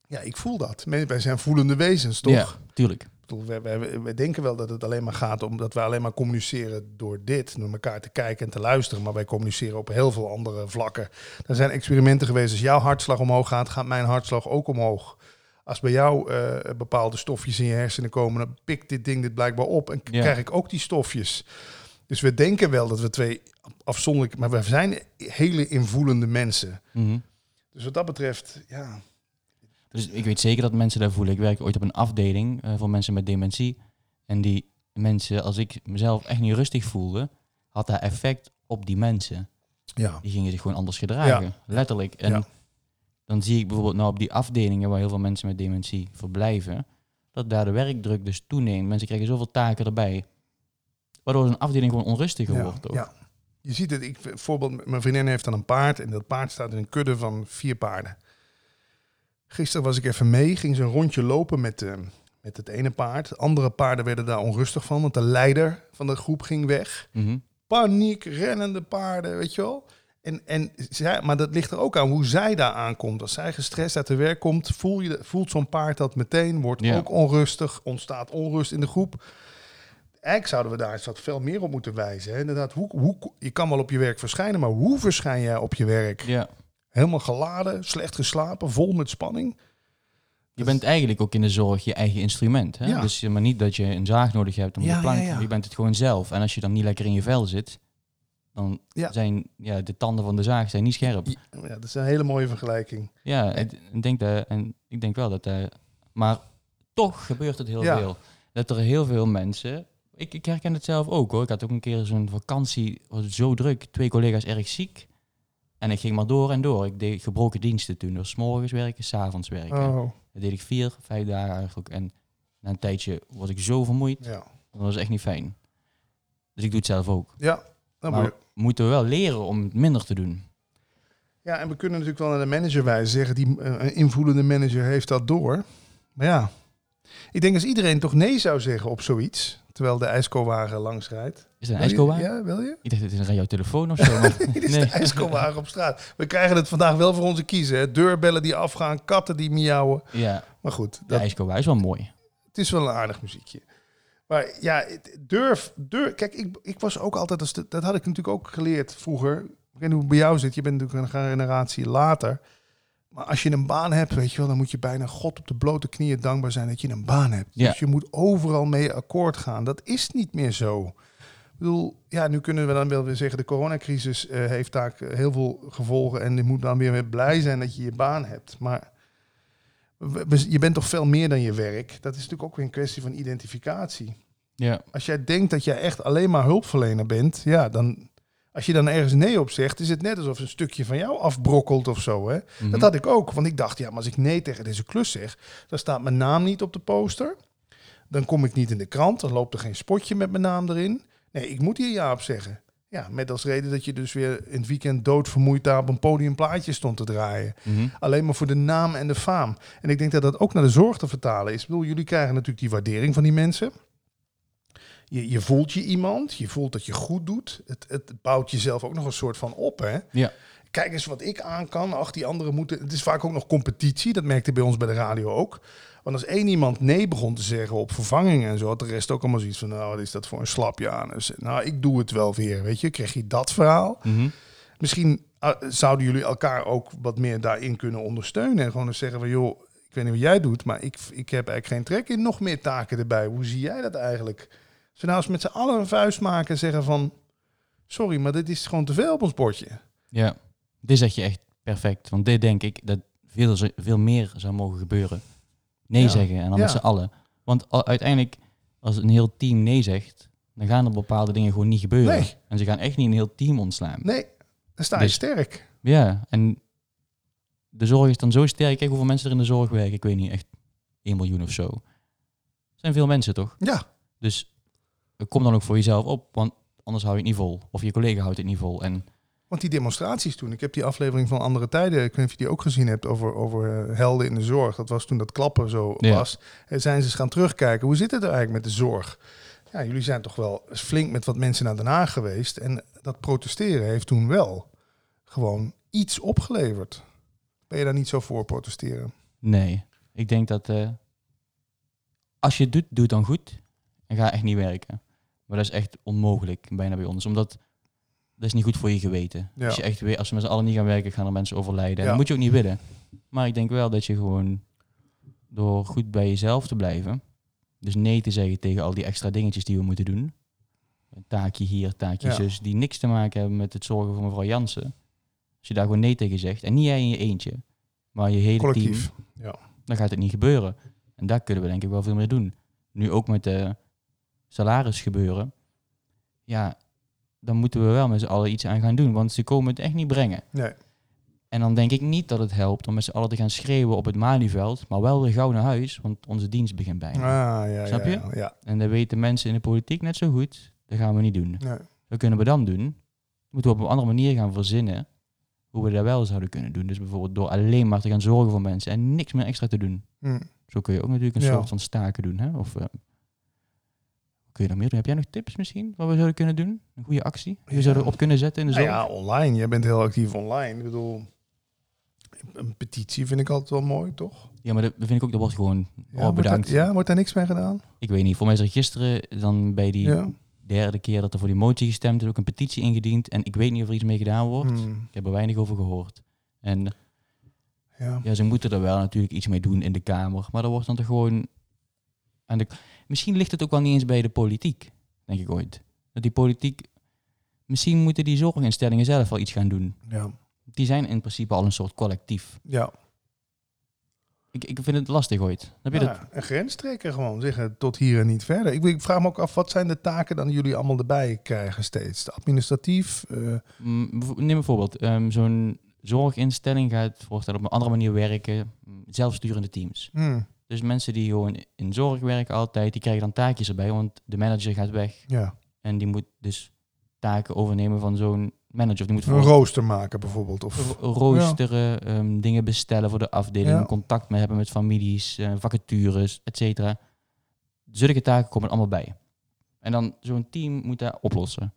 Ja, ik voel dat. Wij zijn voelende wezens, toch? Ja, tuurlijk. we, we, we denken wel dat het alleen maar gaat om dat we alleen maar communiceren door dit, door elkaar te kijken en te luisteren. Maar wij communiceren op heel veel andere vlakken. Er zijn experimenten geweest. Als jouw hartslag omhoog gaat, gaat mijn hartslag ook omhoog. Als bij jou eh, bepaalde stofjes in je hersenen komen, dan pikt dit ding dit blijkbaar op en Ja. krijg ik ook die stofjes. Dus we denken wel dat we twee afzonderlijk, maar we zijn hele invoelende mensen. Mhm. Dus wat dat betreft, ja, Dus ik weet zeker dat mensen daar voelen. Ik werk ooit op een afdeling eh, voor mensen met dementie. En die mensen, als ik mezelf echt niet rustig voelde, had dat effect op die mensen. ja. Die gingen zich gewoon anders gedragen. Letterlijk. En Ja. dan zie ik bijvoorbeeld nou op die afdelingen waar heel veel mensen met dementie verblijven, dat daar de werkdruk dus toeneemt. Mensen krijgen zoveel taken erbij. Waardoor een afdeling gewoon onrustiger Ja, wordt. Ook. ja. Je ziet het, ik, bijvoorbeeld, mijn vriendin heeft dan een paard en dat paard staat in een kudde van vier paarden. Gisteren was ik even mee, ging ze een rondje lopen met, eh, met het ene paard. Andere paarden werden daar onrustig van, want de leider van de groep ging weg. Mhm. Paniek, rennende paarden, weet je wel. En, en zij, maar dat ligt er ook aan hoe zij daar aankomt. Als zij gestrest uit de werk komt, voel je, voelt zo'n paard dat meteen, wordt Ja. ook onrustig, ontstaat onrust in de groep. Eigenlijk zouden we daar eens wat veel meer op moeten wijzen. Hè? Inderdaad, hoe, hoe, je kan wel op je werk verschijnen, maar hoe verschijn jij op je werk? Ja. Helemaal geladen, slecht geslapen, vol met spanning. Je bent eigenlijk ook in de zorg je eigen instrument. Hè? Ja. Dus maar niet dat je een zaag nodig hebt om Ja, de plank. ja. Je bent het gewoon zelf. En als je dan niet lekker in je vel zit, dan zijn ja, de tanden van de zaag zijn niet scherp. Ja, dat is een hele mooie vergelijking. Ja, ik, ik denk dat, en ik denk wel dat eh, Maar toch gebeurt het heel veel. Dat er heel veel mensen. Ik, ik herken het zelf ook hoor. Ik had ook een keer zo'n vakantie, was het zo druk, twee collega's erg ziek. En ik ging maar door en door. Ik deed gebroken diensten toen. Dus 's morgens werken, s'avonds werken. Oh, Dat deed ik vier, vijf dagen eigenlijk. En na een tijdje was ik zo vermoeid. ja. Dat was echt niet fijn. Dus ik doe het zelf ook. Ja, dan Maar moet je- we moeten wel leren om het minder te doen. ja, en we kunnen natuurlijk wel naar de manager wijzen. Zeggen, die, eh, een invoelende manager heeft dat door. Maar ja, ik denk als iedereen toch nee zou zeggen op zoiets... terwijl de ijskowagen langs rijdt. Is het een ijskowagen? Ja, wil je? Ik dacht, het is een radiotelefoon of zo. maar- Dit is nee. de ijskowagen op straat. We krijgen het vandaag wel voor onze kiezen. Hè? Deurbellen die afgaan, katten die miauwen. Ja, Maar goed, de dat, ijskowagen is wel mooi. het is wel een aardig muziekje. Maar ja, het- durf, durf. Kijk, ik, ik was ook altijd, als de- dat had ik natuurlijk ook geleerd vroeger. Ik weet niet hoe het bij jou zit, je bent natuurlijk een generatie later. Maar als je een baan hebt, weet je wel, dan moet je bijna God op de blote knieën dankbaar zijn dat je een baan hebt. Ja. Dus je moet overal mee akkoord gaan. Dat is niet meer zo. Ik bedoel, ja, nu kunnen we dan wel weer zeggen, de coronacrisis eh, heeft daar heel veel gevolgen. En je moet dan weer blij zijn dat je je baan hebt. Maar je bent toch veel meer dan je werk. Dat is natuurlijk ook weer een kwestie van identificatie. Ja, Als jij denkt dat jij echt alleen maar hulpverlener bent, ja, dan. Als je dan ergens nee op zegt, is het net alsof een stukje van jou afbrokkelt of zo. Hè? Mhm. Dat had ik ook. Want ik dacht, ja, maar als ik nee tegen deze klus zeg, dan staat mijn naam niet op de poster. Dan kom ik niet in de krant, dan loopt er geen spotje met mijn naam erin. Nee, ik moet hier ja op zeggen. Ja, met als reden dat je dus weer in het weekend doodvermoeid daar op een podium plaatjes stond te draaien. Mhm. Alleen maar voor de naam en de faam. En ik denk dat dat ook naar de zorg te vertalen is. Ik bedoel, jullie krijgen natuurlijk die waardering van die mensen. Je, je voelt je iemand, je voelt dat je goed doet. Het, het bouwt jezelf ook nog een soort van op, hè? Ja. Kijk eens wat ik aan kan. Ach, die anderen moeten... Het is vaak ook nog competitie. Dat merkte bij ons bij de radio ook. Want als één iemand nee begon te zeggen op vervangingen en zo... had de rest ook allemaal zoiets van... nou, wat is dat voor een slapjanus? Nou, ik doe het wel weer, weet je. Krijg je dat verhaal? Mhm. Misschien uh, zouden jullie elkaar ook wat meer daarin kunnen ondersteunen. En gewoon eens zeggen van, joh, ik weet niet wat jij doet, maar ik, ik heb eigenlijk geen trek in nog meer taken erbij. Hoe zie jij dat eigenlijk? We nou eens met z'n allen een vuist maken en zeggen van, sorry, maar dit is gewoon te veel op ons bordje. Ja, dit zeg je echt perfect. Want dit denk ik dat veel, veel meer zou mogen gebeuren. Nee Ja. zeggen en dan Ja. met z'n allen. Want uiteindelijk, als een heel team nee zegt, dan gaan er bepaalde dingen gewoon niet gebeuren. Nee. En ze gaan echt niet een heel team ontslaan. Nee, dan sta je Dus- sterk. Ja, en de zorg is dan zo sterk. Kijk hoeveel mensen er in de zorg werken. Ik weet niet, echt 1 miljoen of zo. Dat zijn veel mensen toch? Ja, Dus kom dan ook voor jezelf op, want anders hou je het niet vol. Of je collega houdt het niet vol. En want die demonstraties toen, ik heb die aflevering van Andere Tijden, ik weet niet of je die ook gezien hebt, over, over eh, helden in de zorg. Dat was toen dat klappen zo Ja. was. En zijn ze eens gaan terugkijken, hoe zit het er eigenlijk met de zorg? Ja, jullie zijn toch wel flink met wat mensen naar Den Haag geweest. En dat protesteren heeft toen wel gewoon iets opgeleverd. Ben je daar niet zo voor protesteren? nee, ik denk dat eh, als je het doet, doe het dan goed. En ga echt niet werken. Maar dat is echt onmogelijk, bijna bij ons. Omdat dat is niet goed voor je geweten. Ja. Als, je echt, we- als we met z'n allen niet gaan werken, gaan er mensen overlijden. En Ja. dat moet je ook niet willen. Maar ik denk wel dat je gewoon door goed bij jezelf te blijven. Dus nee te zeggen tegen al die extra dingetjes die we moeten doen. Een taakje hier, taakje Ja. zus. Die niks te maken hebben met het zorgen voor mevrouw Jansen. Als je daar gewoon nee tegen zegt. En niet jij in je eentje. Maar je hele Collectief. team. Dan gaat het niet gebeuren. En daar kunnen we denk ik wel veel meer doen. Nu ook met de salaris gebeuren. Ja, dan moeten we wel met z'n allen iets aan gaan doen. Want ze komen het echt niet brengen. Nee. En dan denk ik niet dat het helpt om met z'n allen te gaan schreeuwen op het Malieveld. Maar wel weer gauw naar huis, want onze dienst begint bijna. Ah, ja, Snap ja, je? Ja. En dat weten mensen in de politiek net zo goed. Dat gaan we niet doen. Nee. Wat kunnen we dan doen? Moeten we op een andere manier gaan verzinnen hoe we dat wel zouden kunnen doen. Dus bijvoorbeeld door alleen maar te gaan zorgen voor mensen en niks meer extra te doen. Hm. Zo kun je ook natuurlijk een soort van staken doen. Hè? Of eh, kun je nog meer doen? Heb jij nog tips misschien wat we zouden kunnen doen? Een goede actie? Die we zouden op kunnen zetten in de Nou zorg? ja, online. Jij bent heel actief online. Ik bedoel, een petitie vind ik altijd wel mooi, toch? Ja, maar dat vind ik ook, dat wordt gewoon Ja, oh, wordt bedankt. ja, wordt daar niks mee gedaan? Ik weet niet, voor mij is er gisteren dan bij die Ja. derde keer dat er voor die motie gestemd is, ook een petitie ingediend. En ik weet niet of er iets mee gedaan wordt. Hm. Ik heb er weinig over gehoord. En Ja. ja, ze moeten er wel natuurlijk iets mee doen in de Kamer. Maar dat wordt dan toch gewoon... Aan de, misschien ligt het ook wel niet eens bij de politiek, denk ik ooit. Dat die politiek... Misschien moeten die zorginstellingen zelf wel iets gaan doen. Ja. Die zijn in principe al een soort collectief. ja. Ik, ik vind het lastig ooit. Heb je dat? Ja, een grens trekken gewoon. Zeggen tot hier en niet verder. Ik, ik vraag me ook af, wat zijn de taken dan jullie allemaal erbij krijgen steeds? Administratief? eh, Mm, Neem een voorbeeld. Ehm, Zo'n zorginstelling gaat voorstellen op een andere manier werken. mm, Zelfsturende teams. hm, Dus mensen die gewoon in zorg werken altijd, die krijgen dan taakjes erbij, want de manager gaat weg. ja. En die moet dus taken overnemen van zo'n manager. Of die moet Een rooster maken bijvoorbeeld. Of, ro- roosteren, ehm, dingen bestellen voor de afdeling, Ja. contact mee hebben met families, eh, vacatures, et cetera. Zulke taken komen allemaal bij. En dan zo'n team moet dat oplossen.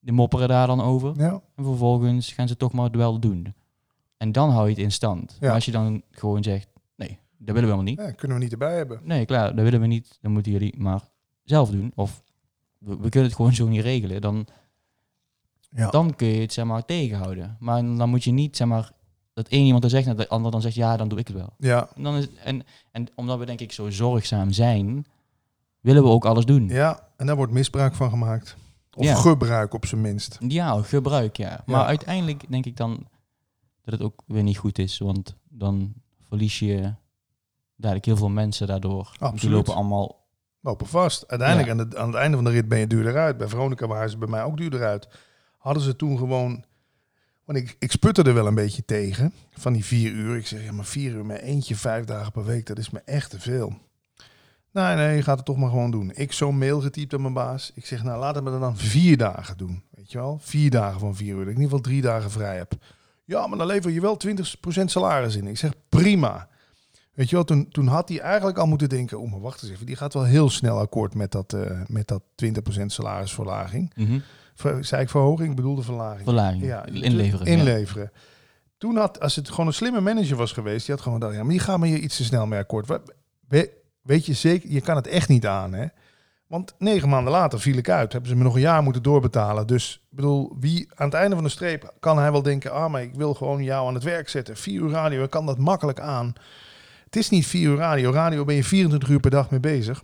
Die mopperen daar dan over. ja. En vervolgens gaan ze toch maar het wel doen. En dan hou je het in stand. Maar als je dan gewoon zegt, dat willen we helemaal niet. ja, kunnen we niet erbij hebben. Nee, klaar, dat willen we niet. Dan moeten jullie maar zelf doen. Of we, we kunnen het gewoon zo niet regelen. Dan, Ja. dan kun je het zeg maar tegenhouden. Maar dan moet je niet zeg maar dat één iemand er zegt en de ander dan zegt ja, dan doe ik het wel. Ja. En, dan is, en, en omdat we denk ik zo zorgzaam zijn, willen we ook alles doen. Ja, ja, en daar wordt misbruik van gemaakt. Of Ja. gebruik op zijn minst. gebruik ja. Maar Ja. uiteindelijk denk ik dan dat het ook weer niet goed is. Want dan verlies je dadelijk heel veel mensen daardoor. Die Absoluut. lopen allemaal Lopen vast. Uiteindelijk Ja. aan, de, aan het einde van de rit ben je duurder uit. Bij Veronica waren ze bij mij ook duurder uit. Hadden ze toen gewoon... Want ik, ik sputte er wel een beetje tegen. Van die vier uur. Ik zeg, ja, maar vier uur met eentje vijf dagen per week. Dat is me echt te veel. Nee, nee, je gaat het toch maar gewoon doen. Ik zo'n mail getypt aan mijn baas. Ik zeg, nou laten we er dan vier dagen doen. Weet je wel? Vier dagen van vier uur. Dat ik in ieder geval drie dagen vrij heb. Ja, maar dan lever je wel 20% salaris in. Ik zeg, prima. Weet je wel, toen, toen had hij eigenlijk al moeten denken... oh, maar wacht eens even, die gaat wel heel snel akkoord met dat, eh, met dat 20% salarisverlaging. Ver, zei ik verhoging? Ik bedoelde verlaging. verlaging. Ja, inleveren. ja. Inleveren. Toen had, als het gewoon een slimme manager was geweest... die had gewoon gedacht, ja, maar die gaan me hier iets te snel mee akkoord. Wat- we- weet je zeker, je kan het echt niet aan, hè? Want negen maanden later viel ik uit. Hebben ze me nog een jaar moeten doorbetalen. Dus ik bedoel, wie aan het einde van de streep kan hij wel denken... ah, maar ik wil gewoon jou aan het werk zetten. Vier uur radio, ik kan dat makkelijk aan. Het is niet vier uur radio. Radio ben je 24 uur per dag mee bezig.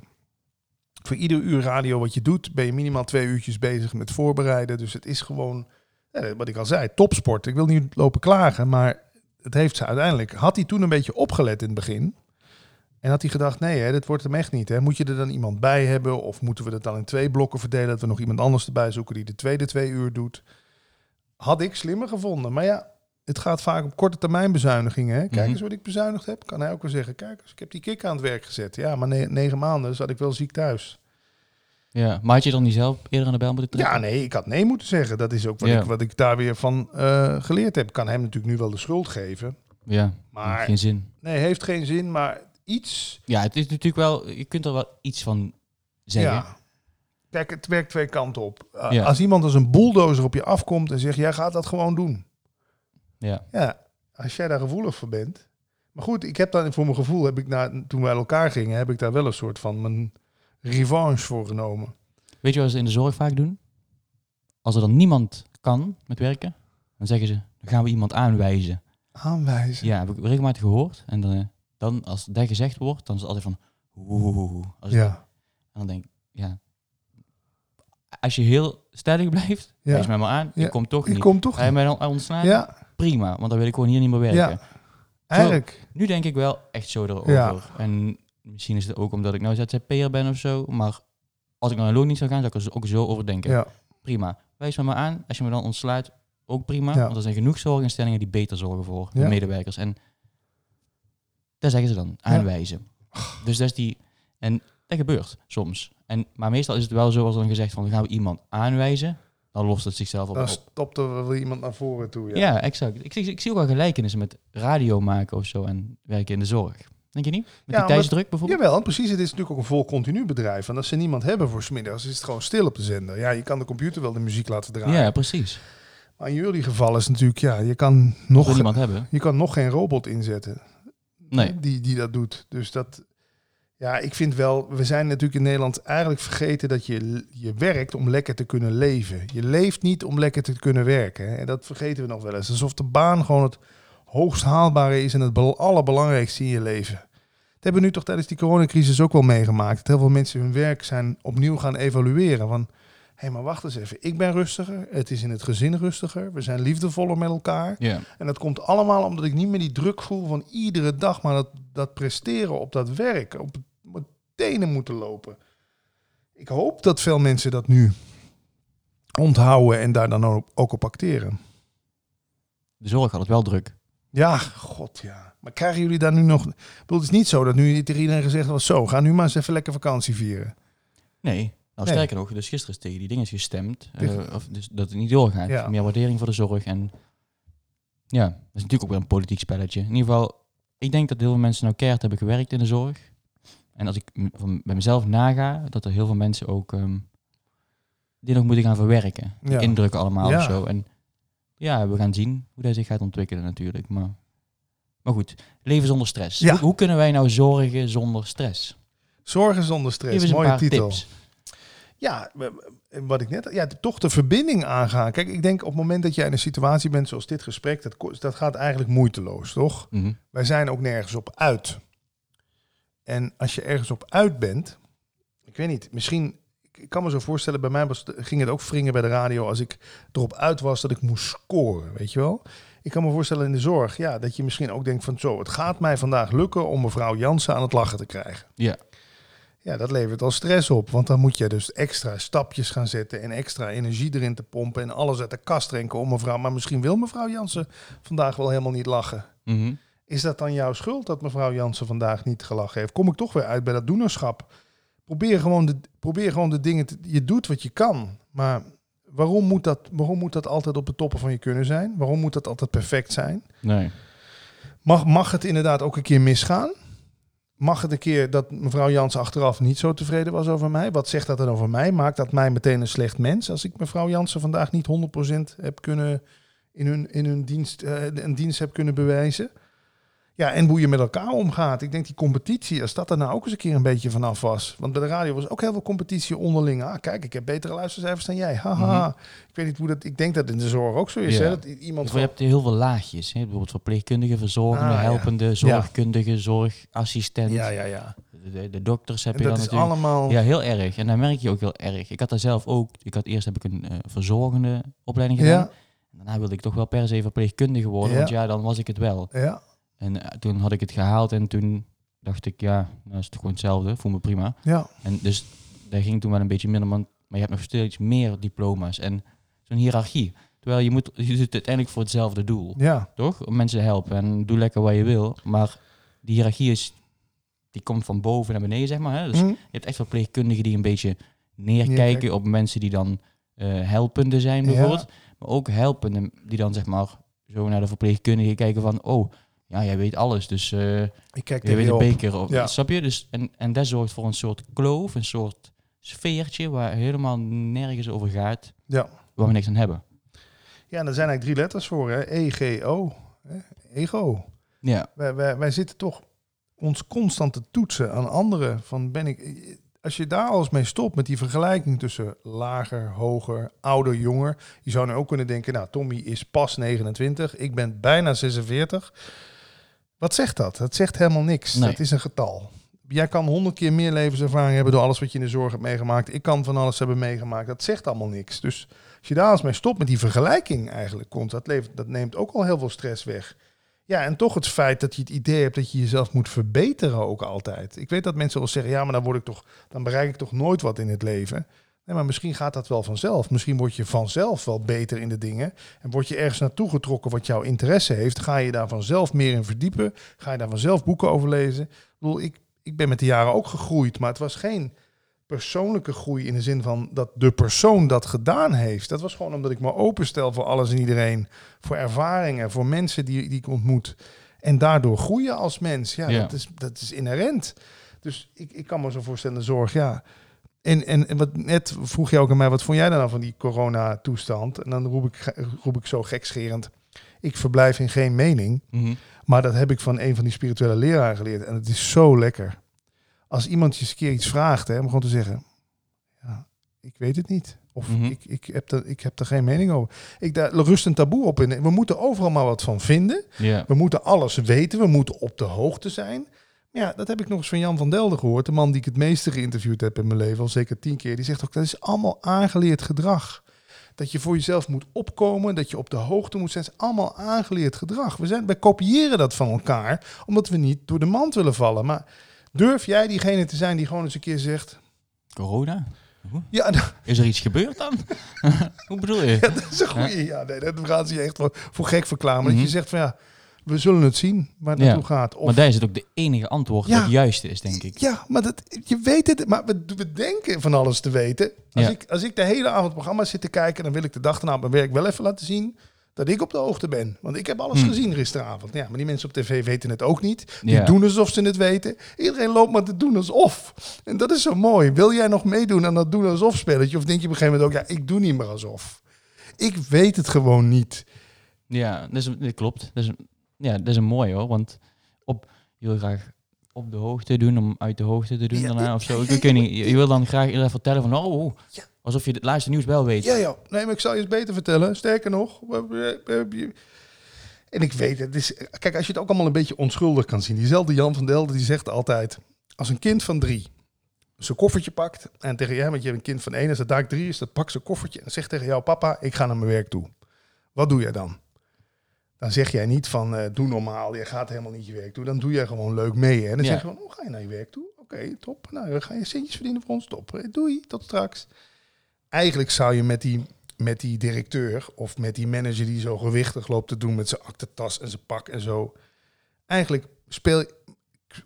Voor ieder uur radio wat je doet, ben je minimaal twee uurtjes bezig met voorbereiden. Dus het is gewoon, wat ik al zei, topsport. Ik wil niet lopen klagen, maar het heeft ze uiteindelijk... Had hij toen een beetje opgelet in het begin... En had hij gedacht, nee, hè, dit wordt hem echt niet. Hè. Moet je er dan iemand bij hebben? Of moeten we dat dan in twee blokken verdelen? Dat we nog iemand anders erbij zoeken die de tweede twee uur doet? Had ik slimmer gevonden. Maar ja, het gaat vaak op korte termijn bezuinigingen. Hè. Kijk Mhm. eens wat ik bezuinigd heb. Kan hij ook wel zeggen, kijk eens, ik heb die kick aan het werk gezet. Ja, maar ne- negen maanden zat ik wel ziek thuis. Ja, maar had je dan niet zelf eerder aan de bel moeten trekken? Ja, nee, ik had nee moeten zeggen. Dat is ook wat, Ja. ik, wat ik daar weer van eh, geleerd heb. Ik kan hem natuurlijk nu wel de schuld geven. Ja, Maar geen zin. nee, heeft geen zin. Maar iets Ja, het is natuurlijk wel, je kunt er wel iets van zeggen. Ja. Kijk, het werkt twee kanten op. Uh, Ja. Als iemand als een bulldozer op je afkomt en zegt, jij gaat dat gewoon doen. Ja. Ja, als jij daar gevoelig voor bent. Maar goed, ik heb daar voor mijn gevoel, heb ik na, toen uit elkaar gingen, heb ik daar wel een soort van mijn revanche voor genomen. Weet je wat ze in de zorg vaak doen? Als er dan niemand kan met werken, dan zeggen ze, dan gaan we iemand aanwijzen. Aanwijzen. Ja, heb ik regelmatig gehoord. En dan, eh, dan als dat gezegd wordt, dan is het altijd van, oeh. Ja. En dan denk ik, ja. Als je heel stellig blijft, Ja. wijs mij maar aan. Ja. Je komt toch Ik niet. kom toch Ga je mij dan ontslaan? Ja, Prima, want dan wil ik gewoon hier niet meer werken. Ja. eigenlijk. Nu denk ik wel echt zo erover. Ja. En misschien is het ook omdat ik nou ZZP'er ben of zo. Maar als ik naar een loon zou gaan, zou ik er ook zo over denken. Ja. Prima. Wijs me maar aan. Als je me dan ontslaat, ook prima. Ja. Want er zijn genoeg zorginstellingen die beter zorgen voor de medewerkers. En daar zeggen ze dan, aanwijzen. Dus dat is die... En dat gebeurt soms. En, maar meestal is het wel zo als dan gezegd van, dan gaan we iemand aanwijzen. Dan lost het zichzelf op. Dan op. stopt er wel iemand naar voren toe. Ja. Ja, exact. Ik, zie- ik zie ook wel gelijkenissen met radio maken of zo en werken in de zorg. Denk je niet? Met Ja, die tijdsdruk bijvoorbeeld? Jawel, precies. Het is natuurlijk ook een vol continu bedrijf. En als ze niemand hebben voor smiddags, is het gewoon stil op de zender. Ja, je kan de computer wel de muziek laten draaien. Ja, precies. Maar in jullie geval is natuurlijk, ja, je kan Nog nog, niemand hebben. je kan nog geen robot inzetten Nee. die, die dat doet. Dus dat, ja, ik vind wel, we zijn natuurlijk in Nederland eigenlijk vergeten dat je, je werkt om lekker te kunnen leven. Je leeft niet om lekker te kunnen werken. Hè. En dat vergeten we nog wel eens. Alsof de baan gewoon het hoogst haalbare is en het bel- allerbelangrijkste in je leven. Dat hebben we nu toch tijdens die coronacrisis ook wel meegemaakt. Dat heel veel mensen hun werk zijn opnieuw gaan evalueren. Van, hé, maar wacht eens even. Ik ben rustiger. Het is in het gezin rustiger. We zijn liefdevoller met elkaar. En dat komt allemaal omdat ik niet meer die druk voel van iedere dag maar dat, dat presteren op dat werk, op, het tenen moeten lopen. Ik hoop dat veel mensen dat nu onthouden en daar dan ook, ook op acteren. De zorg had het wel druk. Ja, god ja. Maar krijgen jullie daar nu nog... Ik bedoel, het is niet zo dat nu tegen iedereen gezegd was... zo, ga nu maar eens even lekker vakantie vieren. Nee. Nou, Nee. sterker nog, dus gisteren is tegen die dingen gestemd. eh, of dus dat het niet doorgaat. Ja. Meer waardering voor de zorg. En ja, dat is natuurlijk ook wel een politiek spelletje. In ieder geval, ik denk dat heel veel mensen nou keihard hebben gewerkt in de zorg. En als ik van, bij mezelf naga, dat er heel veel mensen ook ehm dit nog moeten gaan verwerken. Ja. indrukken allemaal Ja. of zo. En ja, we gaan zien hoe dat zich gaat ontwikkelen natuurlijk. Maar, maar goed, leven zonder stress. Hoe, hoe kunnen wij nou zorgen zonder stress? Zorgen zonder stress, mooie titel. tips. Ja, wat ik net... Ja, toch de verbinding aangaan. Kijk, ik denk op het moment dat jij in een situatie bent zoals dit gesprek... dat, dat gaat eigenlijk moeiteloos, toch? Mhm. Wij zijn ook nergens op uit. En als je ergens op uit bent, ik weet niet, misschien, ik kan me zo voorstellen, bij mij was, ging het ook wringen bij de radio als ik erop uit was dat ik moest scoren, weet je wel. Ik kan me voorstellen in de zorg, ja, dat je misschien ook denkt van zo, het gaat mij vandaag lukken om mevrouw Jansen aan het lachen te krijgen. Ja. Ja, dat levert al stress op, want dan moet je dus extra stapjes gaan zetten en extra energie erin te pompen en alles uit de kast drinken om mevrouw. Maar misschien wil mevrouw Jansen vandaag wel helemaal niet lachen. Mhm. Is dat dan jouw schuld dat mevrouw Jansen vandaag niet gelachen heeft? Kom ik toch weer uit bij dat doenerschap? Probeer gewoon de, probeer gewoon de dingen te... Je doet wat je kan, maar waarom moet, dat, waarom moet dat altijd op de toppen van je kunnen zijn? Waarom moet dat altijd perfect zijn? Nee. Mag, mag het inderdaad ook een keer misgaan? Mag het een keer dat mevrouw Jansen achteraf niet zo tevreden was over mij? Wat zegt dat dan over mij? Maakt dat mij meteen een slecht mens als ik mevrouw Jansen vandaag niet 100% heb kunnen in hun, in hun dienst, eh, een dienst heb kunnen bewijzen? Ja, en hoe je met elkaar omgaat. Ik denk die competitie, als dat er nou ook eens een keer een beetje vanaf was. Want bij de radio was ook heel veel competitie onderling. Ah, kijk, ik heb betere luistercijfers dan jij. Haha. Ik weet niet hoe dat. Ik denk dat in de zorg ook zo is. Ja. Hè? Dat iemand Je hebt heel veel laagjes. Hè? Bijvoorbeeld verpleegkundige, verzorgende, Ah, ja. helpende, zorgkundige, zorgassistent. Ja, ja, ja. De, dokters heb En je dat dan is natuurlijk. allemaal. Ja, heel erg. En daar merk je ook heel erg. Ik had daar zelf ook. Ik had eerst heb ik een eh, verzorgende opleiding gedaan. Ja, En daarna wilde ik toch wel per se verpleegkundige worden. Want ja, dan was ik het wel. ja, En eh, toen had ik het gehaald en toen dacht ik, ja, nou is het gewoon hetzelfde. Voel me prima. ja. En dus daar ging toen wel een beetje minder. Maar maar je hebt nog steeds meer diploma's. En zo'n hiërarchie. Terwijl je moet, je doet het uiteindelijk voor hetzelfde doel. ja. Toch? Om mensen te helpen. En doe lekker wat je wil. Maar die hiërarchie is, die komt van boven naar beneden, zeg maar. Hè? Dus Hm? je hebt echt verpleegkundigen die een beetje neerkijken op mensen die dan eh, helpende zijn, Ja. bijvoorbeeld. Maar ook helpende die dan, zeg maar, zo naar de verpleegkundige kijken van... Oh, ja, jij weet alles, dus eh Ik kijk je tegen weet op. beker. Of, Ja. Snap je? Dus, en, en dat zorgt voor een soort kloof, een soort sfeertje... waar helemaal nergens over gaat, Ja. waar we niks aan hebben. ja, en er zijn eigenlijk drie letters voor, hè? E-G-O. Ego. Ja, Wij, wij, wij zitten toch ons constant te toetsen aan anderen. Van ben ik, als je daar alles mee stopt met die vergelijking tussen lager, hoger, ouder, jonger. Je zou nu ook kunnen denken, nou Tommy is pas 29, ik ben bijna 46. Wat zegt dat? Dat zegt helemaal niks. Nee. Dat is een getal. Jij kan honderd keer meer levenservaring hebben door alles wat je in de zorg hebt meegemaakt. Ik kan van alles hebben meegemaakt. Dat zegt allemaal niks. Dus als je daar eens mee stopt met die vergelijking eigenlijk komt, dat, levert, dat neemt ook al heel veel stress weg. Ja, en toch het feit dat je het idee hebt dat je jezelf moet verbeteren ook altijd. Ik weet dat mensen wel zeggen, ja, maar dan word ik toch, dan bereik ik toch nooit wat in het leven. Nee, maar misschien gaat dat wel vanzelf. Misschien word je vanzelf wel beter in de dingen. En word je ergens naartoe getrokken wat jouw interesse heeft. Ga je daar vanzelf meer in verdiepen. Ga je daar vanzelf boeken over lezen. Ik bedoel, ik, ik ben met de jaren ook gegroeid. Maar het was geen persoonlijke groei in de zin van dat de persoon dat gedaan heeft. Dat was gewoon omdat ik me openstel voor alles en iedereen. Voor ervaringen, voor mensen die, die ik ontmoet. En daardoor groeien als mens. Ja, Ja. Dat, is, dat is inherent. Dus ik, ik kan me zo voorstellen, zorg, ja. En, en, en wat net vroeg je ook aan mij, wat vond jij dan nou van die corona-toestand? En dan roep ik, roep ik zo gekscherend, ik verblijf in geen mening. Mhm. Maar dat heb ik van een van die spirituele leraren geleerd. En het is zo lekker. Als iemand je eens een keer iets vraagt, hè, om gewoon te zeggen, ja, ik weet het niet. Of Mhm. ik, ik, heb er, ik heb er geen mening over. Ik, daar rust een taboe op in. We moeten overal maar wat van vinden. We moeten alles weten. We moeten op de hoogte zijn. Ja, dat heb ik nog eens van Jan van Delden gehoord. De man die ik het meeste geïnterviewd heb in mijn leven. Al zeker tien keer. Die zegt ook, dat is allemaal aangeleerd gedrag. Dat je voor jezelf moet opkomen. Dat je op de hoogte moet zijn. Dat is allemaal aangeleerd gedrag. We, zijn, wij kopiëren dat van elkaar. Omdat we niet door de mand willen vallen. Maar durf jij diegene te zijn die gewoon eens een keer zegt... Corona? Ja, nou, Is er iets gebeurd dan? Hoe bedoel je? Ja, dat is een goede. Ja, nee, dat gaan ze je echt voor, voor gek verklaren. Maar Mhm. dat je zegt van ja, we zullen het zien waar het Ja. naartoe gaat. Of, Maar daar is het ook de enige antwoord Ja. dat het juiste is, denk ik. Ja, maar dat, je weet het. Maar we, we denken van alles te weten. Als, Ja. ik, als ik de hele avond programma's zit te kijken, dan wil ik de dag daarna op mijn werk wel even laten zien dat ik op de hoogte ben. Want ik heb alles Hmm. gezien gisteravond. Ja, maar die mensen op tv weten het ook niet. Die Ja. doen alsof ze het weten. Iedereen loopt maar te doen alsof. En dat is zo mooi. Wil jij nog meedoen aan dat doen alsof spelletje? Of denk je op een gegeven moment ook, ja, ik doe niet meer alsof. Ik weet het gewoon niet. Ja, dat, is, dat klopt. Dat is, ja, dat is een mooi hoor. Want op, je wil graag op de hoogte doen om uit de hoogte te doen Ja, daarna of zo. Ik weet niet, je, je wil dan graag iedereen vertellen van, oh, oh, alsof je het laatste nieuws wel weet. Ja, ja. Nee, maar ik zal je eens beter vertellen. Sterker nog. En ik weet het. Is, kijk, als je het ook allemaal een beetje onschuldig kan zien. Diezelfde Jan van Delden die zegt altijd... Als een kind van drie zijn koffertje pakt... En tegen jij, want je hebt een kind van één. Als het daar drie is, dat pakt zijn koffertje... En zegt tegen jou, papa, ik ga naar mijn werk toe. Wat doe jij dan? Dan zeg jij niet van, eh, doe normaal. Je gaat helemaal niet je werk toe. Dan doe jij gewoon leuk mee. Hè? En dan Ja. zeg je van, oh, ga je naar je werk toe? Oké, top. Nou, ga je centjes verdienen voor ons. Top. Eh, Doei, tot straks eigenlijk zou je met die, met die directeur of met die manager die zo gewichtig loopt te doen met zijn aktentas en zijn pak en zo, eigenlijk speel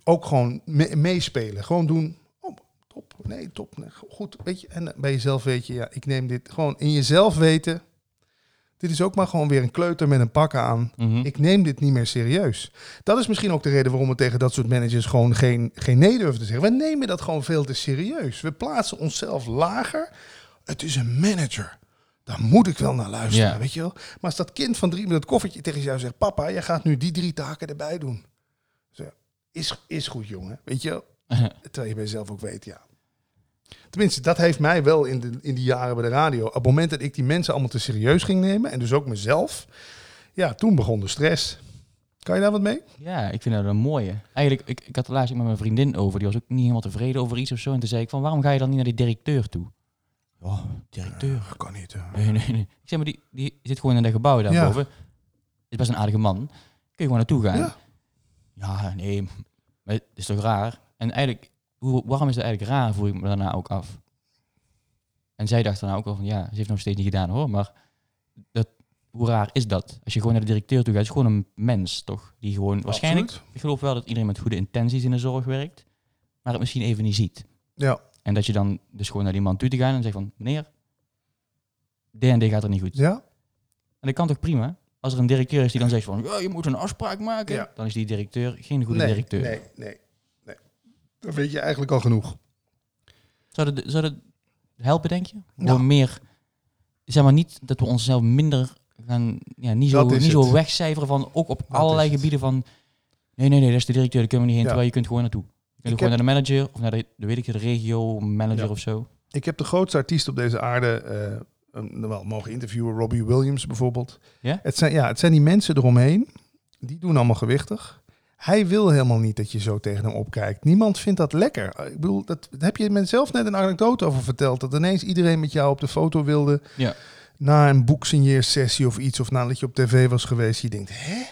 ook gewoon me- meespelen. Gewoon doen. Oh, top. Nee, top. Nee, goed. Weet je, en bij jezelf weet je, ja, ik neem dit gewoon in jezelf weten. Dit is ook maar gewoon weer een kleuter met een pak aan. Mhm. Ik neem dit niet meer serieus. Dat is misschien ook de reden waarom we tegen dat soort managers gewoon geen, geen nee durven te zeggen. We nemen dat gewoon veel te serieus. We plaatsen onszelf lager. Het is een manager. Daar moet ik wel naar luisteren, weet je wel. Maar als dat kind van drie met dat koffertje tegen jou zegt... Papa, jij gaat nu die drie taken erbij doen. Zo, is, is goed, jongen. Weet je wel. Terwijl je bij jezelf ook weet, ja. Tenminste, dat heeft mij wel in, de, in die jaren bij de radio. Op het moment dat ik die mensen allemaal te serieus ging nemen... en dus ook mezelf... ja, toen begon de stress. Kan je daar wat mee? Ja, ik vind dat een mooie. Eigenlijk, ik, ik had het laatst ook met mijn vriendin over. Die was ook niet helemaal tevreden over iets of zo. En toen zei ik van, waarom ga je dan niet naar die directeur toe? Oh, directeur. kan niet. Nee, nee, nee. Ik zeg maar, die, die zit gewoon in dat gebouw daarboven. Is best een aardige man. Kun je gewoon naartoe gaan. Ja. Ja, nee. Maar het is toch raar? En eigenlijk, hoe, waarom is dat eigenlijk raar, voel ik me daarna ook af. En zij dacht daarna ook wel van, ja, ze heeft nog steeds niet gedaan hoor. Maar dat, hoe raar is dat? Als je gewoon naar de directeur toe gaat, is gewoon een mens, toch? Die gewoon, waarschijnlijk, ik geloof wel dat iedereen met goede intenties in de zorg werkt. Maar het misschien even niet ziet. Ja, En dat je dan dus gewoon naar die man toe te gaan en zegt van, meneer, D en D gaat er niet goed. ja. En dat kan toch prima? Als er een directeur is die dan zegt van, ja, je moet een afspraak maken. Ja. Dan is die directeur geen goede nee, directeur. Nee, nee. Dan weet je eigenlijk al genoeg. Zou, dat, zou dat helpen, denk je? Nou. Gewoon meer, zeg maar niet dat we onszelf minder gaan, ja, niet zo, niet zo het. wegcijferen van, ook op Dat allerlei gebieden van Nee, nee, nee, dat is de directeur. Daar kunnen we niet heen, Ja. terwijl je kunt gewoon naartoe. Je kunt Ik gewoon naar de manager of naar de, de weet ik, de regio manager Ja. of zo. Ik heb de grootste artiest op deze aarde een- wel mogen interviewen, Robbie Williams bijvoorbeeld. Ja? Het zijn, ja, het zijn die mensen eromheen, die doen allemaal gewichtig. Hij wil helemaal niet dat je zo tegen hem opkijkt. Niemand vindt dat lekker. Ik bedoel, dat, heb je me zelf net een anekdote over verteld. Dat ineens iedereen met jou op de foto wilde. Ja. Na een boeksigneersessie of iets. Of nadat je op tv was geweest. Je denkt, hè?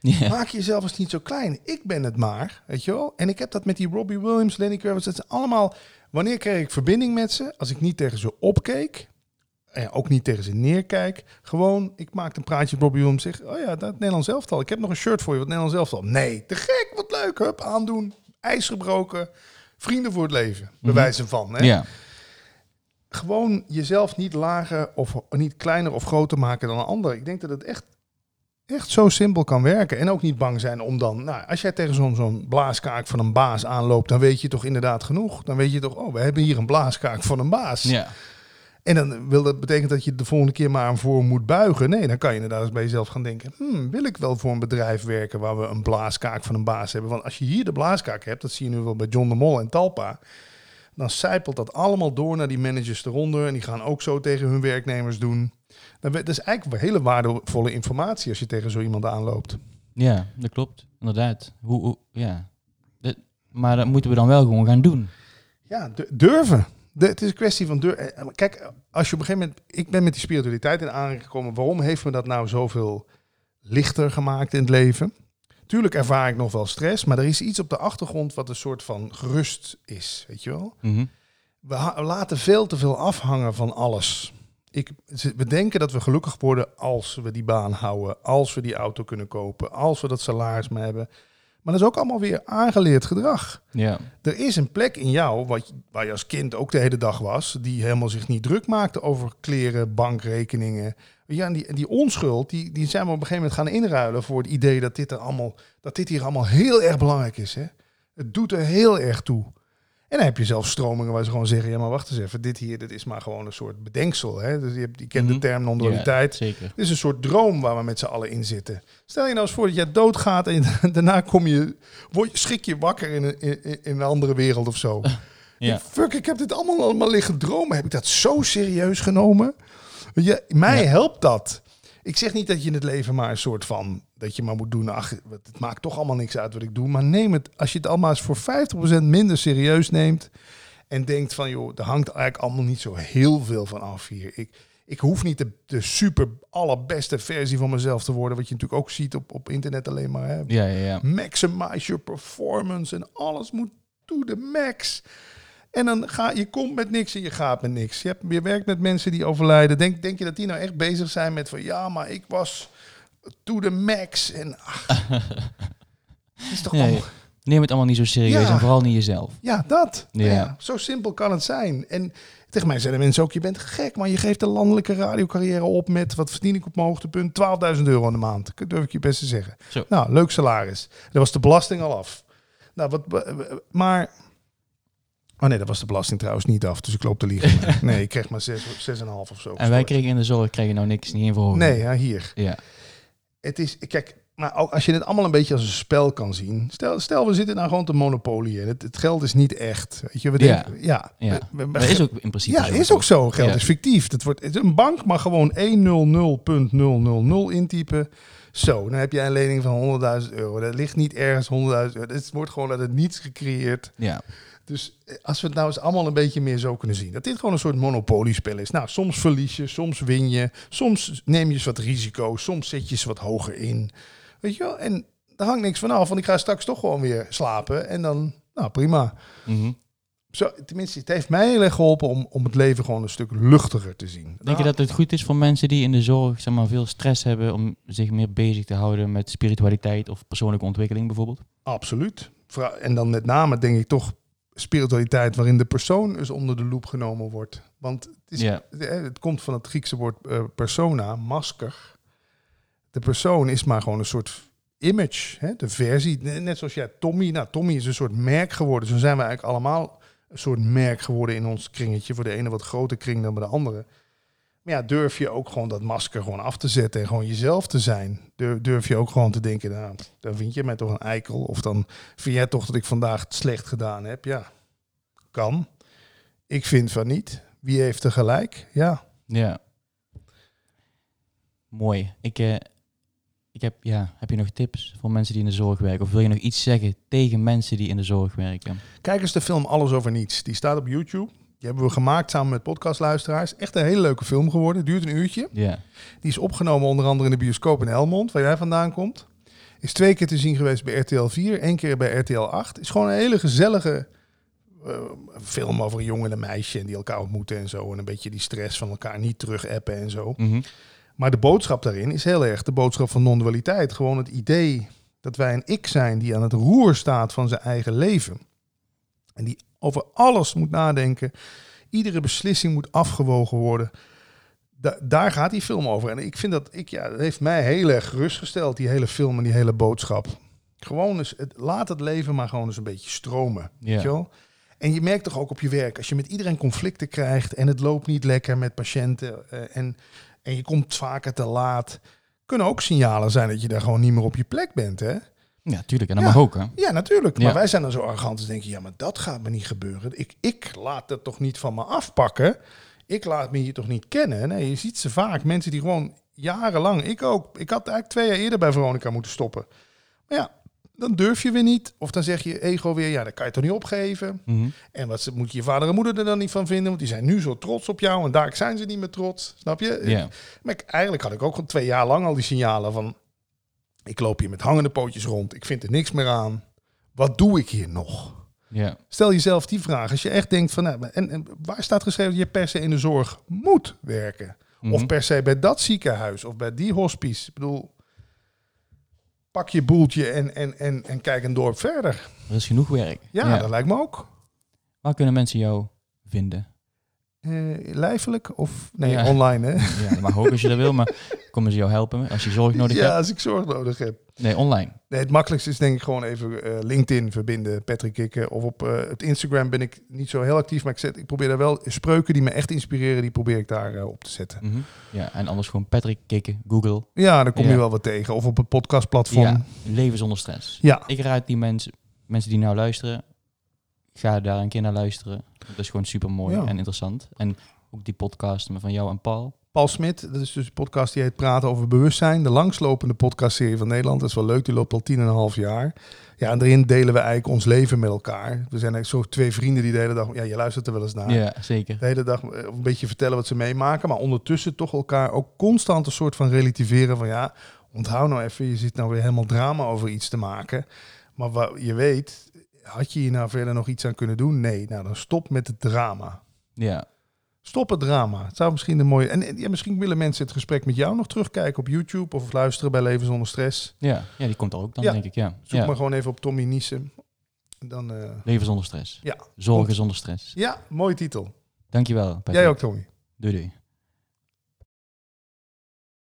Ja. Maak jezelf eens niet zo klein. Ik ben het maar, weet je wel. En ik heb dat met die Robbie Williams, Lenny Kravitz. Dat zijn allemaal... Wanneer kreeg ik verbinding met ze? Als ik niet tegen ze opkeek. En ook niet tegen ze neerkijk. Gewoon, ik maak een praatje met Robbie Williams. Zeg, oh ja, dat Nederlands elftal. Ik heb nog een shirt voor je, wat Nederlands elftal. Nee, te gek, wat leuk. Hup, aandoen. IJs gebroken. Vrienden voor het leven. Bewijzen van. Hè? ja. gewoon jezelf niet lager of niet kleiner of groter maken dan een ander. Ik denk dat het echt, echt zo simpel kan werken. En ook niet bang zijn om dan, nou, als jij tegen zo'n zo'n blaaskaak van een baas aanloopt, dan weet je toch inderdaad genoeg. Dan weet je toch, oh, we hebben hier een blaaskaak van een baas. ja. En dan wil dat betekent dat je de volgende keer maar aan voor moet buigen. Nee, dan kan je inderdaad eens bij jezelf gaan denken, hmm, wil ik wel voor een bedrijf werken waar we een blaaskaak van een baas hebben? Want als je hier de blaaskaak hebt, dat zie je nu wel bij John de Mol en Talpa dan zijpelt dat allemaal door naar die managers eronder. En die gaan ook zo tegen hun werknemers doen. Dat is eigenlijk hele waardevolle informatie als je tegen zo iemand aanloopt. Ja, dat klopt. Inderdaad. Hoe, hoe- ja. Maar dat moeten we dan wel gewoon gaan doen. Ja, du- durven. De, het is een kwestie van durven. Kijk, als je op een gegeven moment... Ik ben met die spiritualiteit in aanraking gekomen. Waarom heeft me dat nou zoveel lichter gemaakt in het leven? Tuurlijk ervaar ik nog wel stress, maar er is iets op de achtergrond wat een soort van gerust is, weet je wel? Mhm. We, laten veel te veel afhangen van alles. Ik, we denken dat we gelukkig worden als we die baan houden, als we die auto kunnen kopen, als we dat salaris maar hebben. Maar dat is ook allemaal weer aangeleerd gedrag. Ja. Er is een plek in jou, wat, waar je als kind ook de hele dag was, die helemaal zich niet druk maakte over kleren, bankrekeningen. Ja, en die, die onschuld, die, die zijn we op een gegeven moment gaan inruilen voor het idee dat dit, er allemaal, dat dit hier allemaal heel erg belangrijk is. Hè? Het doet er heel erg toe. En dan heb je zelfs stromingen waar ze gewoon zeggen, ja maar wacht eens even, dit hier, dit is maar gewoon een soort bedenksel. Hè? Dus je, hebt, je kent Mhm. de term non-dualiteit. Ja, zeker. Dit is een soort droom waar we met z'n allen in zitten. Stel je nou eens voor dat jij doodgaat en je- daarna kom je, word, je- schrik je wakker in een, in, in een andere wereld of zo. Ja. Fuck, ik heb dit allemaal allemaal liggen dromen. Heb ik dat zo serieus genomen? Je, mij Ja. helpt dat. Ik zeg niet dat je in het leven maar een soort van... dat je maar moet doen, ach, het maakt toch allemaal niks uit wat ik doe. Maar neem het, als je het allemaal eens voor 50% minder serieus neemt... en denkt van, joh, er hangt eigenlijk allemaal niet zo heel veel van af hier. Ik, ik hoef niet de, de super allerbeste versie van mezelf te worden... wat je natuurlijk ook ziet op, op internet alleen maar. Hè? Ja, ja, ja. maximize your performance en alles moet to the max. En dan ga je komt met niks en je gaat met niks. Je, hebt, je werkt met mensen die overlijden. Denk, denk je dat die nou echt bezig zijn met van ja, maar ik was to the max en ach, het is toch Nee, Neem het allemaal niet zo serieus Ja. en vooral niet jezelf. ja dat. Ja. Ja. zo simpel kan het zijn. En tegen mij zeiden mensen ook, je bent gek, maar je geeft de landelijke radiocarrière op met wat verdien ik op mijn hoogtepunt 12.000 euro in de maand. Dat durf ik je best te zeggen. Zo. Nou, leuk salaris. Dat was de belasting al af. Nou, wat, maar... Oh nee, dat was de belasting trouwens niet af. Dus ik loop te liegen. nee, ik kreeg maar 6,5 of zo. En wij kregen in de zorg kregen nou niks, niet één verhoging. Nee, ja, hier. Ja. Het is, kijk, maar ook als je het allemaal een beetje als een spel kan zien. Stel, stel we zitten nou gewoon te monopolie. Het, het geld is niet echt. Weet je, we Ja. denken, ja. ja. we- we- Maar dat is ook in principe ja, zo. is ook zo. Geld Ja. is fictief. Het wordt, het, een bank mag gewoon 100.000 intypen. Zo, dan heb jij een lening van 100.000 euro. Dat ligt niet ergens 100.000 euro. Het wordt gewoon uit het niets gecreëerd. Ja. Dus eh, als we het nou eens allemaal een beetje meer zo kunnen zien. Dat dit gewoon een soort monopoliespel is. Nou, soms verlies je, soms win je. Soms neem je eens wat risico. Soms zet je eens wat hoger in. Weet je wel? En daar hangt niks van af. Want ik ga straks toch gewoon weer slapen. En dan, nou prima. Mhm. Zo, tenminste, het heeft mij heel erg geholpen om, om het leven gewoon een stuk luchtiger te zien. Denk je Nou, dat het goed is voor mensen die in de zorg zeg maar, veel stress hebben om zich meer bezig te houden met spiritualiteit of persoonlijke ontwikkeling bijvoorbeeld? Absoluut. En dan met name denk ik toch spiritualiteit waarin de persoon eens onder de loep genomen wordt. Want het, is, het, het komt van het Griekse woord eh, persona, masker. De persoon is maar gewoon een soort image, hè? de versie. Net zoals jij, Tommy. Nou, Tommy is een soort merk geworden. Zo zijn we eigenlijk allemaal een soort merk geworden in ons kringetje. Voor de ene wat groter kring dan bij de andere. Maar ja, durf je ook gewoon dat masker gewoon af te zetten en gewoon jezelf te zijn? Durf, je ook gewoon te denken, nou, dan vind je mij toch een eikel. Of dan vind jij toch dat ik vandaag het slecht gedaan heb? Ja, kan. Ik vind van niet. Wie heeft er gelijk? Ja. Ja. Mooi. Ik, eh, ik heb, ja, heb je nog tips voor mensen die in de zorg werken? Of wil je nog iets zeggen tegen mensen die in de zorg werken? Kijk eens de film Alles over Niets. Die staat op YouTube. Die hebben we gemaakt samen met podcastluisteraars. Echt een hele leuke film geworden. Duurt een uurtje. Ja. Die is opgenomen onder andere in de bioscoop in Helmond, waar jij vandaan komt. Is twee keer te zien geweest bij RTL 4, één keer bij RTL 8. Is gewoon een hele gezellige eh, film over een jongen en een meisje en die elkaar ontmoeten en zo. En een beetje die stress van elkaar niet terug appen en zo. Mhm. Maar de boodschap daarin is heel erg de boodschap van non-dualiteit. Gewoon het idee dat wij een ik zijn die aan het roer staat van zijn eigen leven. En die over alles moet nadenken. Iedere beslissing moet afgewogen worden. Da- daar gaat die film over. En ik vind dat, ik, ja, dat heeft mij heel erg gerustgesteld, die hele film en die hele boodschap. Gewoon eens, het, laat het leven maar gewoon eens een beetje stromen. Ja. Weet je wel? En je merkt toch ook op je werk, als je met iedereen conflicten krijgt en het loopt niet lekker met patiënten eh, en, en je komt vaker te laat, kunnen ook signalen zijn dat je daar gewoon niet meer op je plek bent. Hè? Ja, tuurlijk. En dat Ja. mag ook, hè? Ja, natuurlijk. Ja. Maar wij zijn dan zo arrogant te denken, ja, maar dat gaat me niet gebeuren. Ik, ik laat het toch niet van me afpakken. Ik laat me hier toch niet kennen. Nee, je ziet ze vaak. Mensen die gewoon jarenlang, ik ook. Ik had eigenlijk twee jaar eerder bij Veronica moeten stoppen. Maar ja, dan durf je weer niet. Of dan zeg je ego weer, ja, dat kan je toch niet opgeven. Mhm. En wat moet je vader en moeder er dan niet van vinden? Want die zijn nu zo trots op jou en daar zijn ze niet meer trots. Snap je? Ja. Maar ik- eigenlijk had ik ook gewoon twee jaar lang al die signalen van... ik loop hier met hangende pootjes rond, ik vind er niks meer aan. Wat doe ik hier nog? Ja. Stel jezelf die vraag. Als je echt denkt van... Nou, en, en waar staat geschreven dat je per se in de zorg moet werken? Of Mhm. per se bij dat ziekenhuis of bij die hospice. Ik bedoel, pak je boeltje en, en, en, en kijk een dorp verder. Er is genoeg werk. Ja, dat lijkt me ook. Waar kunnen mensen jou vinden? Eh, lijfelijk of... Nee, Ja. online hè? Ja, mag ook als je dat wil, maar komen ze jou helpen als je zorg nodig ja, hebt? als ik zorg nodig heb. Nee, online. Nee, het makkelijkste is denk ik gewoon even eh, LinkedIn verbinden, Patrick Kikken. Of op eh, het Instagram ben ik niet zo heel actief, maar ik, zet, ik probeer daar wel spreuken die me echt inspireren, die probeer ik daar op te zetten. Mhm. Ja, en anders gewoon Patrick kikken, Google. Ja, daar kom je Ja. wel wat tegen. Of op het podcastplatform. Ja, leven zonder stress. Ja. Ik raad die mensen, mensen die nou luisteren, ga daar een keer naar luisteren. Dat is gewoon super mooi Ja. en interessant. En ook die podcast van jou en Paul. Paul Smit, dat is dus een podcast die heet Praten over Bewustzijn. De langslopende podcastserie van Nederland. Dat is wel leuk, die loopt al tien en een half jaar. Ja, en daarin delen we eigenlijk ons leven met elkaar. We zijn eigenlijk zo twee vrienden die de hele dag... Ja, je luistert er wel eens naar. Ja, zeker. de hele dag eh, een beetje vertellen wat ze meemaken. Maar ondertussen toch elkaar ook constant een soort van relativeren van ja, onthoud nou even, je zit nou weer helemaal drama over iets te maken. Maar wat je weet, had je hier nou verder nog iets aan kunnen doen? Nee, nou dan stop met het drama. Ja, Stop het drama. Het zou misschien een mooie. En ja, misschien willen mensen het gesprek met jou nog terugkijken op YouTube of luisteren bij Leven zonder stress. ja. ja die komt ook dan, Ja. denk ik. Ja. Zoek ja. maar gewoon even op Tommy Niesen. Dan, eh, Leven zonder stress. Ja. Zorgen zonder stress. ja, mooie titel. Dankjewel, Patrick. Jij ook, Tommy. Doei doei.